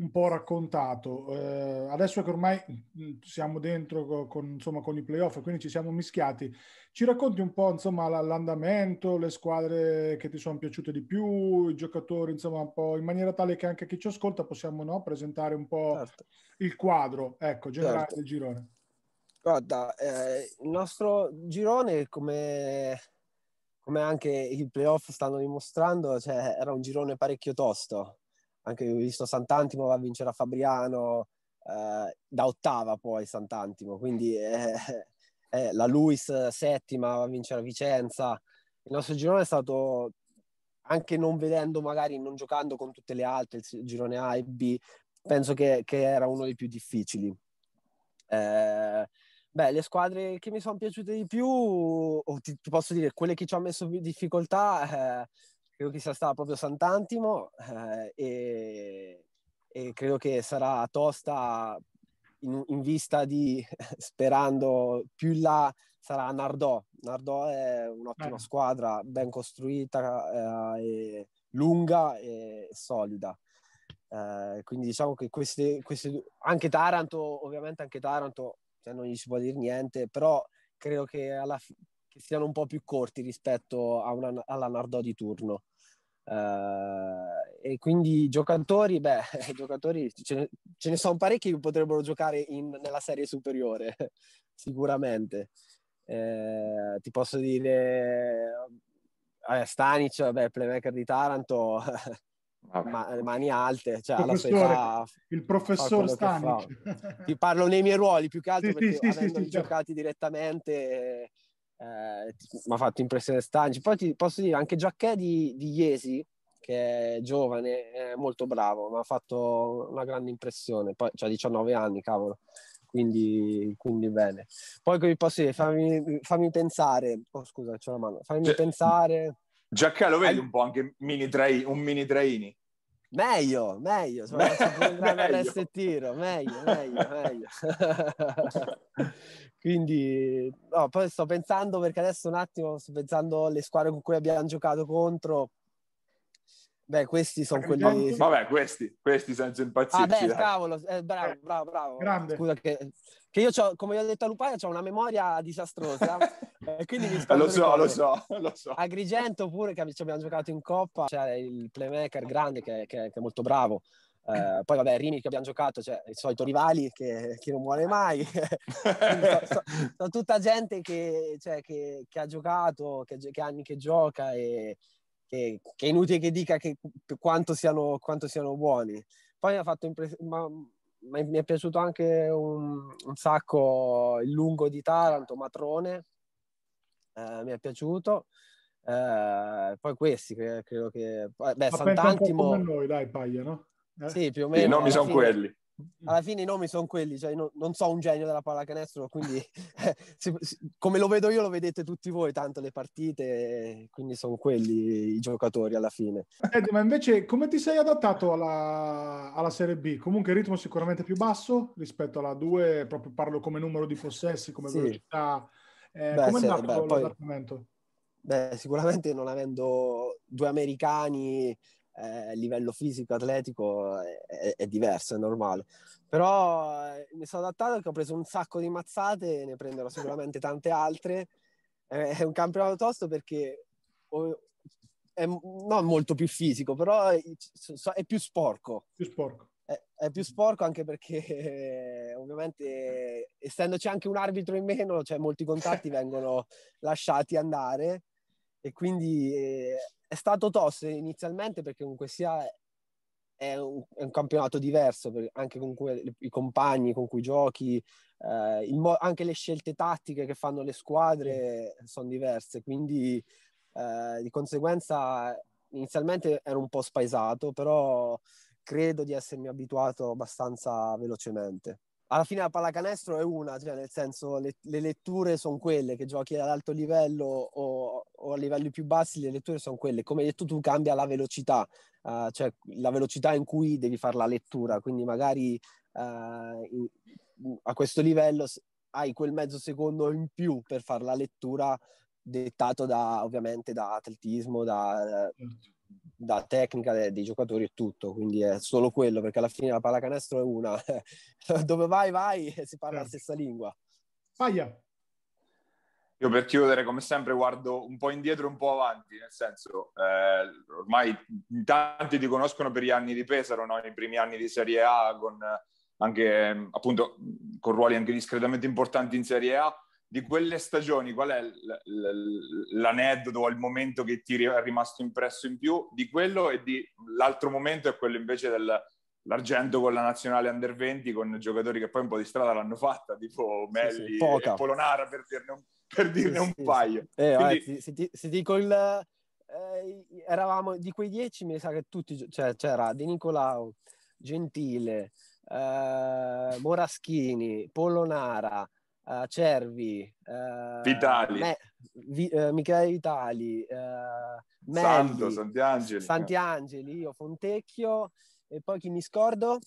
un po' raccontato. Eh, adesso che ormai mh, siamo dentro co- con, insomma, con i playoff quindi ci siamo mischiati, ci racconti un po' insomma la- l'andamento, le squadre che ti sono piaciute di più, i giocatori, insomma un po' in maniera tale che anche chi ci ascolta possiamo no, presentare un po' Certo. il quadro, ecco, generale Certo. del girone. Guarda, eh, il nostro girone, come, come anche i playoff stanno dimostrando, cioè, era un girone parecchio tosto. Anche visto Sant'Antimo va a vincere a Fabriano, eh, da ottava poi Sant'Antimo, quindi eh, eh, la Luis settima va a vincere a Vicenza. Il nostro girone è stato, anche non vedendo magari, non giocando con tutte le altre, il girone A e B, penso che, che era uno dei più difficili. Eh, beh, le squadre che mi sono piaciute di più, ti, ti posso dire, quelle che ci hanno messo più difficoltà, eh, credo che sia stata proprio Sant'Antimo eh, e, e credo che sarà tosta in, in vista di, sperando più in là, sarà Nardò. Nardò è un'ottima Eh. squadra, ben costruita, eh, e lunga e solida. Eh, quindi diciamo che queste, queste, anche Taranto, ovviamente anche Taranto cioè non gli si può dire niente, però credo che, alla, che siano un po' più corti rispetto una, alla Nardò di turno. Uh, e quindi giocatori, beh, giocatori ce ne, ce ne sono parecchi che potrebbero giocare in, nella serie superiore, sicuramente. Eh, ti posso dire eh, Stanic, beh, playmaker di Taranto, ma, mani alte, cioè alla sua età, il professor Stanic. Ti parlo nei miei ruoli più che altro sì, perché sì, avendo sì, giocati certo. direttamente eh, mi ha fatto impressione Stanic. Poi ti posso dire anche Giacchè di, di Iesi, che è giovane, è molto bravo, mi ha fatto una grande impressione. Poi ha 19 anni, cavolo. Quindi, quindi bene. Poi come posso dire, fammi, fammi pensare. Oh, scusa, c'ho la mano. Fammi cioè, pensare. Giacchè lo vedi un po' anche mini trai, un mini traini. Meglio, meglio, un grande tiro, meglio, meglio, meglio. Quindi, no, poi sto pensando perché adesso un attimo sto pensando alle squadre con cui abbiamo giocato contro. Beh, questi sono quelli. Vabbè, questi, questi senza impazzire. Ah, beh, cavolo, eh, bravo, bravo, bravo. Grande. Scusa, che, che io, come ho detto a Lupaia, ho una memoria disastrosa. e quindi mi lo so, lo so, lo so. Agrigento pure, che abbiamo giocato in Coppa, c'è il playmaker grande che, che, che è molto bravo. Uh, poi vabbè, Rimi che abbiamo giocato, cioè i soliti rivali che, che non muore mai. sono, so, so tutta gente che, cioè, che, che ha giocato, che, che, anni che gioca e che, è inutile che dica quanto siano, quanto, siano, buoni. Poi mi ha fatto impressione mi è piaciuto anche un, un, sacco il lungo di Taranto, Matrone, eh, mi è piaciuto. Eh, poi questi che credo che... Beh, Sant'Antimo... noi, dai, Paglia, no? Eh? Sì, più o meno. I nomi sono quelli alla fine i nomi sono quelli, cioè non, non, so un genio della pallacanestro, quindi come lo vedo io lo vedete tutti voi, tanto le partite, quindi sono quelli i giocatori alla fine. Ed, ma invece come ti sei adattato alla, alla, Serie B? Comunque il ritmo sicuramente più basso rispetto alla 2, proprio parlo come numero di possessi, come sì. velocità. Eh, come è andato l'adattamento? Beh, sicuramente non avendo due americani eh, livello fisico, atletico è, è, diverso, è normale. Però eh, mi sono adattato perché ho preso un sacco di mazzate, ne prenderò sicuramente tante altre. Eh, è un campionato tosto perché è non molto più fisico, però è, è più sporco. Più sporco. È, è, più sporco anche perché ovviamente essendoci anche un arbitro in meno, cioè molti contatti vengono lasciati andare e quindi eh, è stato tosto inizialmente perché comunque sia è un, è un campionato diverso, anche con cui, i compagni con cui giochi, eh, mo- anche le scelte tattiche che fanno le squadre sono diverse, quindi eh, di conseguenza inizialmente ero un po' spaesato, però credo di essermi abituato abbastanza velocemente alla fine la pallacanestro è una, cioè nel senso le, le letture sono quelle che giochi ad alto livello o, o, a livelli più bassi, le letture sono quelle. Come hai detto tu, cambia la velocità, uh, cioè la velocità in cui devi fare la lettura, quindi magari uh, in, a questo livello hai quel mezzo secondo in più per fare la lettura dettato da, ovviamente da atletismo, da, certo da tecnica dei, dei, giocatori e tutto, quindi è solo quello, perché alla fine la pallacanestro è una, dove vai vai e si parla certo. la stessa lingua. Paia. Io per chiudere, come sempre, guardo un po' indietro e un po' avanti, nel senso, eh, ormai tanti ti conoscono per gli anni di Pesaro, no? i primi anni di Serie A, con anche appunto con ruoli anche discretamente importanti in Serie A di quelle stagioni, qual è l'aneddoto o il momento che ti è rimasto impresso in più di quello e di l'altro momento è quello invece dell'argento con la nazionale under 20 con giocatori che poi un po' di strada l'hanno fatta, tipo Melli sì, sì, e Polonara per dirne un, per dirne sì, un paio. Eh, Quindi... vabbè, se, ti, se dico il... Eh, eravamo di quei dieci, mi sa che tutti, cioè c'era De Nicolao, Gentile, eh, Moraschini, Polonara, uh, Cervi, uh, Vitali, Me, Vi, uh, Michele Vitali, uh, Santo, Santiangeli, Santiangeli, io Fontecchio e poi chi mi scordo?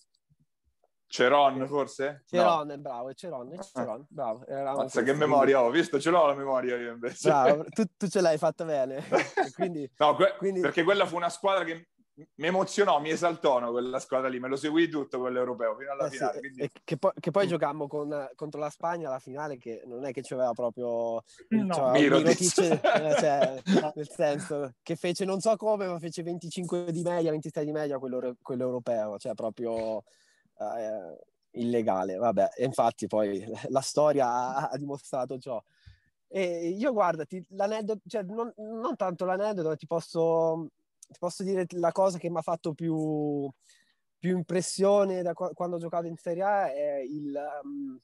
Ceron forse? Ceron, no. bravo, è Ceron, è Ceron, bravo. Mazza, che memoria ho, visto, ce l'ho la memoria io invece. Bravo, tu, tu ce l'hai fatta bene. quindi, no, que- quindi... perché quella fu una squadra che mi emozionò, mi esaltò no, quella squadra lì, me lo seguì tutto quell'europeo fino alla Eh sì, finale. e- quindi- e che, poi, che poi giocammo con- contro la Spagna alla finale che non è che ci aveva proprio No, c'aveva Mirotic. Mirotic, eh, cioè, nel senso che fece non so come ma fece 25 di media 26 di media quello, quello europeo cioè proprio eh, illegale vabbè e infatti poi la storia ha, ha dimostrato ciò e io guarda ti- l'aneddoto cioè non, non tanto l'aneddoto ti posso ti posso dire la cosa che mi ha fatto più, più impressione da qua- quando ho giocato in Serie A è, il, um,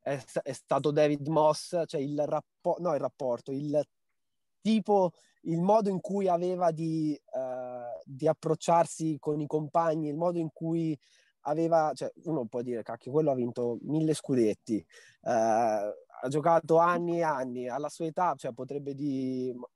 è, è stato David Moss, cioè il, rappo- no, il rapporto, il tipo, il modo in cui aveva di, eh, di approcciarsi con i compagni, il modo in cui aveva, cioè uno può dire, cacchio, quello ha vinto mille scudetti, eh, ha giocato anni e anni, alla sua età, cioè potrebbe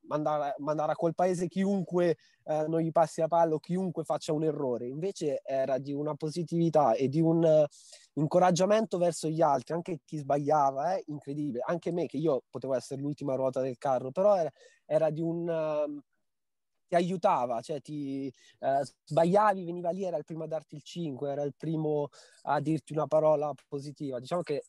mandare, mandare a quel paese chiunque eh, non gli passi la palla o chiunque faccia un errore. Invece era di una positività e di un eh, incoraggiamento verso gli altri, anche chi sbagliava, è incredibile. Anche me, che io potevo essere l'ultima ruota del carro, però era, era di un... um, ti aiutava, cioè ti eh, sbagliavi, veniva lì, era il primo a darti il 5, era il primo a dirti una parola positiva. Diciamo che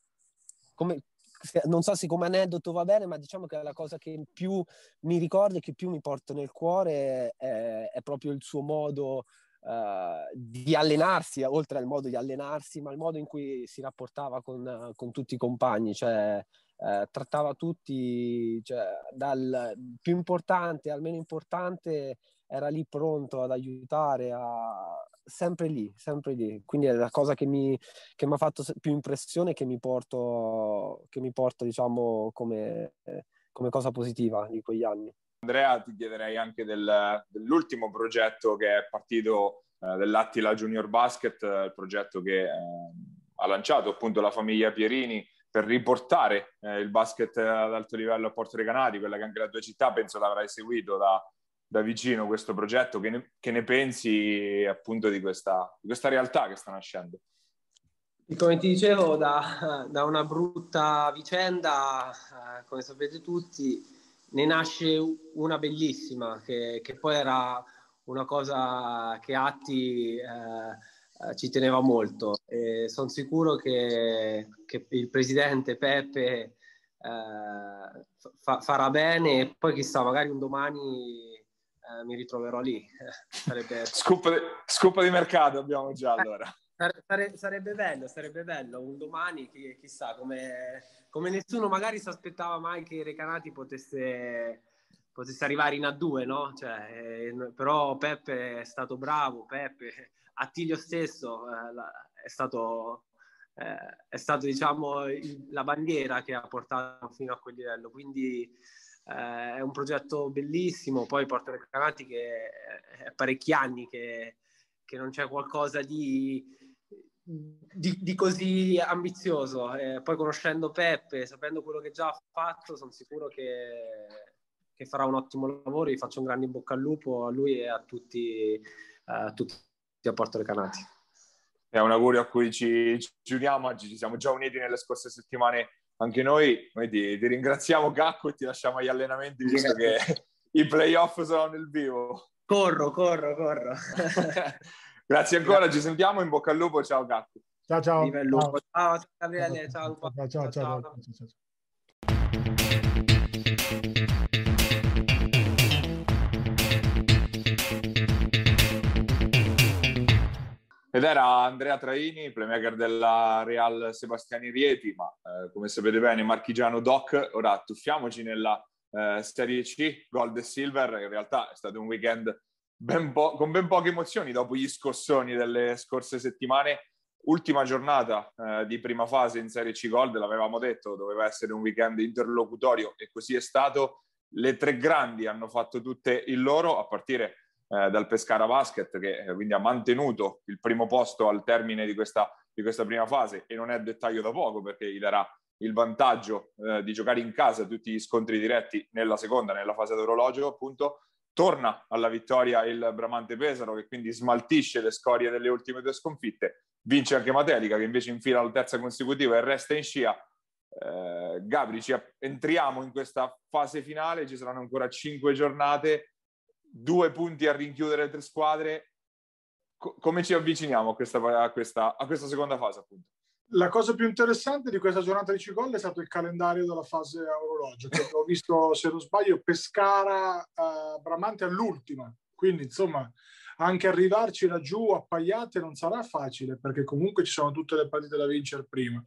come, non so se come aneddoto va bene, ma diciamo che la cosa che più mi ricordo e che più mi porto nel cuore è, è proprio il suo modo eh, di allenarsi, oltre al modo di allenarsi, ma il modo in cui si rapportava con, con tutti i compagni, cioè eh, trattava tutti, cioè, dal più importante al meno importante, era lì pronto ad aiutare, a... sempre lì, sempre lì. Quindi è la cosa che mi, che ha fatto più impressione e che mi porto, che mi porto diciamo, come, come cosa positiva di quegli anni. Andrea, ti chiederei anche del- dell'ultimo progetto che è partito eh, dell'Attila Junior Basket, eh, il progetto che eh, ha lanciato appunto la famiglia Pierini per riportare eh, il basket ad alto livello a Porto Recanati, quella che anche la tua città penso l'avrai seguito da, da vicino questo progetto. Che ne, che ne pensi appunto di questa, di questa realtà che sta nascendo? Come ti dicevo, da, da una brutta vicenda, eh, come sapete tutti, ne nasce una bellissima, che, che poi era una cosa che Atti eh, ci teneva molto. Sono sicuro che, che il presidente Peppe eh, fa- farà bene e poi chissà, magari un domani eh, mi ritroverò lì. Sarebbe... Scoop, di- scoop di mercato abbiamo già allora. Sare- sare- sarebbe bello, sarebbe bello un domani, chi- chissà, come, come nessuno magari si aspettava mai che Recanati potesse, potesse arrivare in A2, no? Cioè, eh, però Peppe è stato bravo, Peppe, Attilio stesso eh, la- è stato, eh, è stato diciamo, il- la bandiera che ha portato fino a quel livello, quindi eh, è un progetto bellissimo, poi Porto Recanati che è parecchi anni che che non c'è qualcosa di, di, di così ambizioso. Eh, poi conoscendo Peppe, sapendo quello che già ha fatto, sono sicuro che, che farà un ottimo lavoro. Gli faccio un grande in bocca al lupo a lui e a tutti, a tutti a Porto Recanati. È un augurio a cui ci, ci uniamo oggi, ci siamo già uniti nelle scorse settimane anche noi. Noi ti, ti ringraziamo Cacco e ti lasciamo agli allenamenti visto che i playoff sono nel vivo. Corro, corro, corro. Grazie ancora, ci sentiamo, in bocca al lupo, ciao Cacco. Ciao ciao. Viva il lupo. Ciao, ciao Gabriele, ciao. Ciao ciao ciao. ciao, ciao, ciao, ciao. Ed era Andrea Traini, playmaker della Real Sebastiani Rieti, ma eh, come sapete bene marchigiano doc. Ora tuffiamoci nella eh, Serie C, Gold e Silver. In realtà è stato un weekend ben po- con ben poche emozioni dopo gli scossoni delle scorse settimane. Ultima giornata eh, di prima fase in Serie C Gold, l'avevamo detto, doveva essere un weekend interlocutorio e così è stato. Le tre grandi hanno fatto tutte il loro, a partire eh, dal Pescara Basket che eh, quindi ha mantenuto il primo posto al termine di questa, di questa prima fase e non è dettaglio da poco perché gli darà il vantaggio eh, di giocare in casa tutti gli scontri diretti nella seconda, nella fase d'orologio appunto. Torna alla vittoria il Bramante Pesaro che quindi smaltisce le scorie delle ultime due sconfitte. Vince anche Matelica che invece infila la terza consecutiva e resta in scia. Eh, Gabri, ci entriamo in questa fase finale, ci saranno ancora cinque giornate due punti a rinchiudere le tre squadre, co- come ci avviciniamo a questa, a, questa, a questa seconda fase appunto? La cosa più interessante di questa giornata di Cigol è stato il calendario della fase a orologio, ho visto, se non sbaglio, Pescara, uh, Bramante all'ultima. Quindi, insomma, anche arrivarci laggiù a Pagliate non sarà facile, perché comunque ci sono tutte le partite da vincere prima.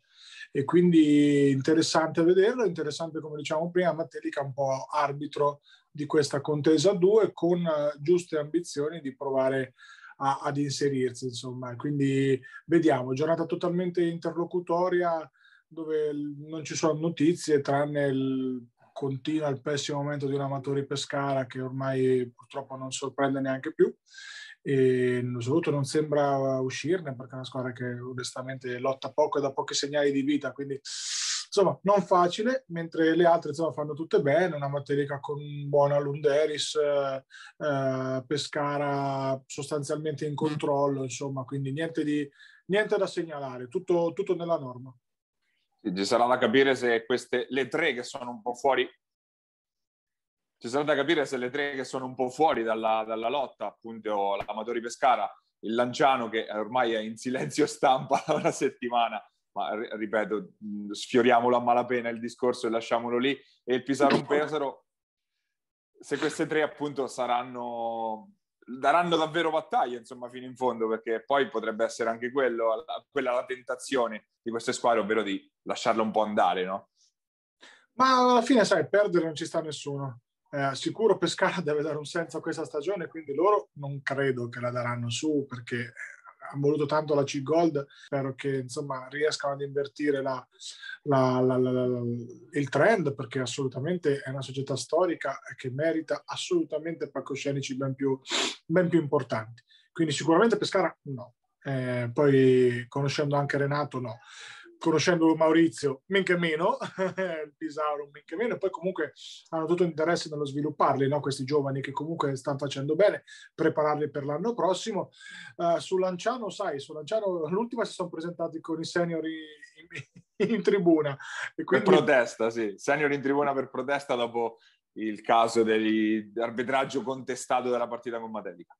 E quindi interessante vederlo, interessante, come diciamo prima, Mattelica un po' arbitro di questa contesa a due, con uh, giuste ambizioni di provare a, ad inserirsi, insomma. Quindi vediamo, giornata totalmente interlocutoria dove non ci sono notizie tranne il continua il pessimo momento di un Amatori Pescara che ormai purtroppo non sorprende neanche più e soprattutto non sembra uscirne perché è una squadra che onestamente lotta poco e da pochi segnali di vita quindi insomma non facile mentre le altre insomma fanno tutte bene una Materica con buona Lunderis eh, eh, Pescara sostanzialmente in controllo insomma quindi niente, di, niente da segnalare tutto, tutto nella norma. Ci sarà da capire se queste le tre che sono un po' fuori ci sarà da capire se le tre che sono un po' fuori dalla, dalla lotta, appunto l'Amatori Pescara, il Lanciano che ormai è in silenzio stampa da una settimana, ma ripeto, sfioriamolo a malapena il discorso e lasciamolo lì, e il Pisarum Pesaro, se queste tre appunto saranno, daranno davvero battaglia insomma fino in fondo, perché poi potrebbe essere anche quello, quella la tentazione di queste squadre, ovvero di lasciarla un po' andare, no? Ma alla fine, sai, perdere non ci sta nessuno. Eh, sicuro Pescara deve dare un senso a questa stagione, quindi loro non credo che la daranno su perché hanno voluto tanto la C-Gold, spero che insomma riescano ad invertire la, la, la, il trend perché assolutamente è una società storica che merita assolutamente palcoscenici ben più, ben più importanti. Quindi sicuramente Pescara no. Eh, poi conoscendo anche Renato no conoscendo Maurizio, men che meno, il Pisauro, men che meno, e poi comunque hanno tutto interesse nello svilupparli, no? questi giovani che comunque stanno facendo bene, prepararli per l'anno prossimo. Uh, su Lanciano, sai, su Lanciano l'ultima si sono presentati con i senior in, in, in tribuna. E quindi... Per protesta, sì, senior in tribuna per protesta dopo il caso dell'arbitraggio contestato della partita con Matelica.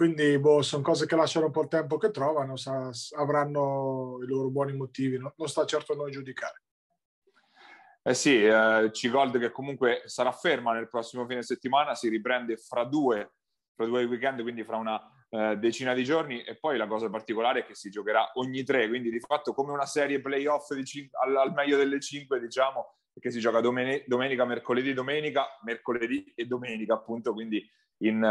Quindi boh, sono cose che lasciano un po' il tempo che trovano, sa, avranno i loro buoni motivi, no? non sta certo a noi giudicare. Eh sì, eh, C-Gold che comunque sarà ferma nel prossimo fine settimana, si riprende fra due, fra due weekend, quindi fra una eh, decina di giorni e poi la cosa particolare è che si giocherà ogni tre, quindi di fatto come una serie playoff cin- al, al, meglio delle cinque, diciamo, che si gioca domen- domenica, mercoledì, domenica, mercoledì e domenica appunto, quindi in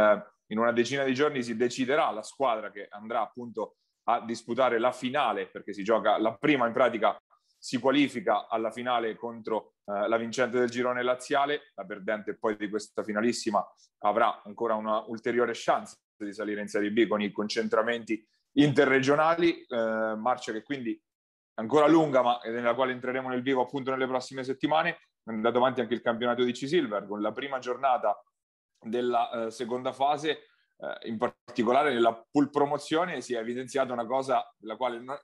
in una decina di giorni si deciderà la squadra che andrà appunto a disputare la finale, perché si gioca la prima in pratica si qualifica alla finale contro eh, la vincente del girone laziale, la perdente poi di questa finalissima avrà ancora una ulteriore chance di salire in Serie B con i concentramenti interregionali, eh, marcia che quindi è ancora lunga ma nella quale entreremo nel vivo appunto nelle prossime settimane, è andato avanti anche il campionato di C-Silver con la prima giornata della eh, seconda fase, eh, in particolare nella pool promozione, si è evidenziata una cosa della quale non,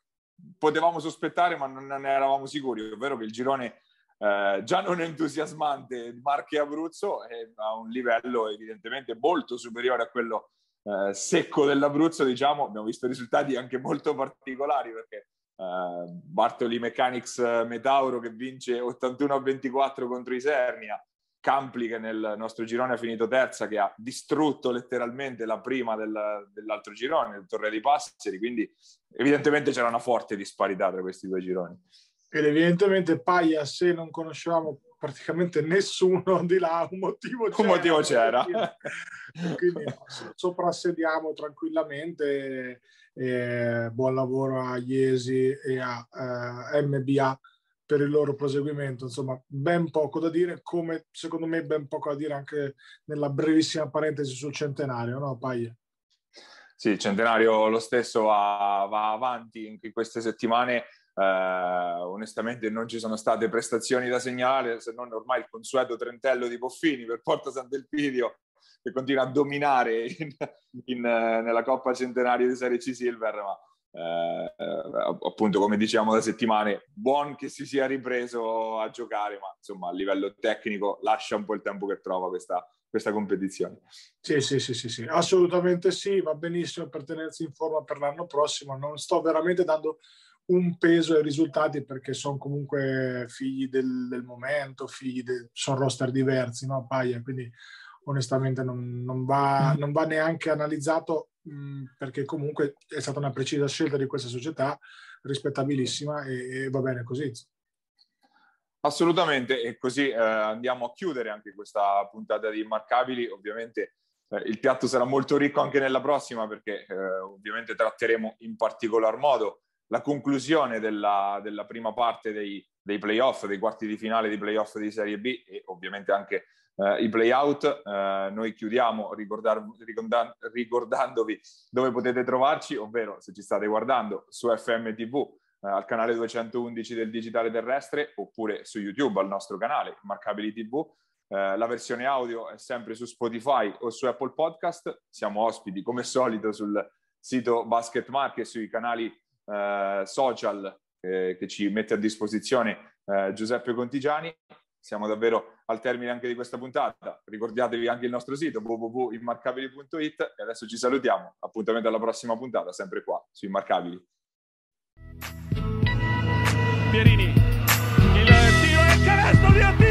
potevamo sospettare ma non, ne eravamo sicuri, ovvero che il girone eh, già non entusiasmante di Marche e Abruzzo è a un livello evidentemente molto superiore a quello eh, secco dell'Abruzzo, diciamo, abbiamo visto risultati anche molto particolari perché Uh, Bartoli Mechanics Metauro che vince 81 a 24 contro Isernia, Campli che nel nostro girone ha finito terza, che ha distrutto letteralmente la prima del, dell'altro girone, il Torre dei Passeri, quindi evidentemente c'era una forte disparità tra questi due gironi. Ed evidentemente Paia, se non conoscevamo praticamente nessuno di là, un motivo c'era. Un motivo c'era. Quindi soprassediamo tranquillamente. Eh, buon lavoro a Iesi e a eh, MBA per il loro proseguimento. Insomma, ben poco da dire, come secondo me ben poco da dire anche nella brevissima parentesi sul centenario, no Paglia? Sì, il centenario lo stesso va, va avanti in queste settimane. Eh, onestamente non ci sono state prestazioni da segnalare, se non ormai il consueto trentello di Poffini per Porta Sant'Elpidio che continua a dominare in, in, nella Coppa Centenario di Serie C Silver, ma eh, appunto come diciamo da settimane, buon che si sia ripreso a giocare, ma insomma a livello tecnico lascia un po' il tempo che trova questa, questa competizione. Sì, sì, sì, sì, sì, assolutamente sì, va benissimo per tenersi in forma per l'anno prossimo. Non sto veramente dando un peso ai risultati perché sono comunque figli del, del momento, figli de, sono roster diversi, no? Paia, quindi onestamente non, non, va, non va, neanche analizzato mh, perché comunque è stata una precisa scelta di questa società, rispettabilissima e, e va bene così. Assolutamente, e così eh, andiamo a chiudere anche questa puntata di Immarcabili. Ovviamente eh, il piatto sarà molto ricco anche nella prossima perché eh, ovviamente tratteremo in particolar modo la conclusione della, della prima parte dei, dei, playoff, dei quarti di finale di playoff di Serie B e ovviamente anche eh, i playout. Eh, noi chiudiamo ricordar, ricordan, ricordandovi dove potete trovarci, ovvero se ci state guardando su FM TV eh, al canale 211 del Digitale Terrestre oppure su YouTube al nostro canale Marcabili TV. Eh, la versione audio è sempre su Spotify o su Apple Podcast. Siamo ospiti come solito sul sito Basket Market, sui canali eh, social che ci mette a disposizione Giuseppe Contigiani siamo davvero al termine anche di questa puntata. Ricordatevi anche il nostro sito www.immarcabili.it e adesso ci salutiamo. Appuntamento alla prossima puntata, sempre qua su Immarcabili. Pierini, il tiro è canestro di Attilio!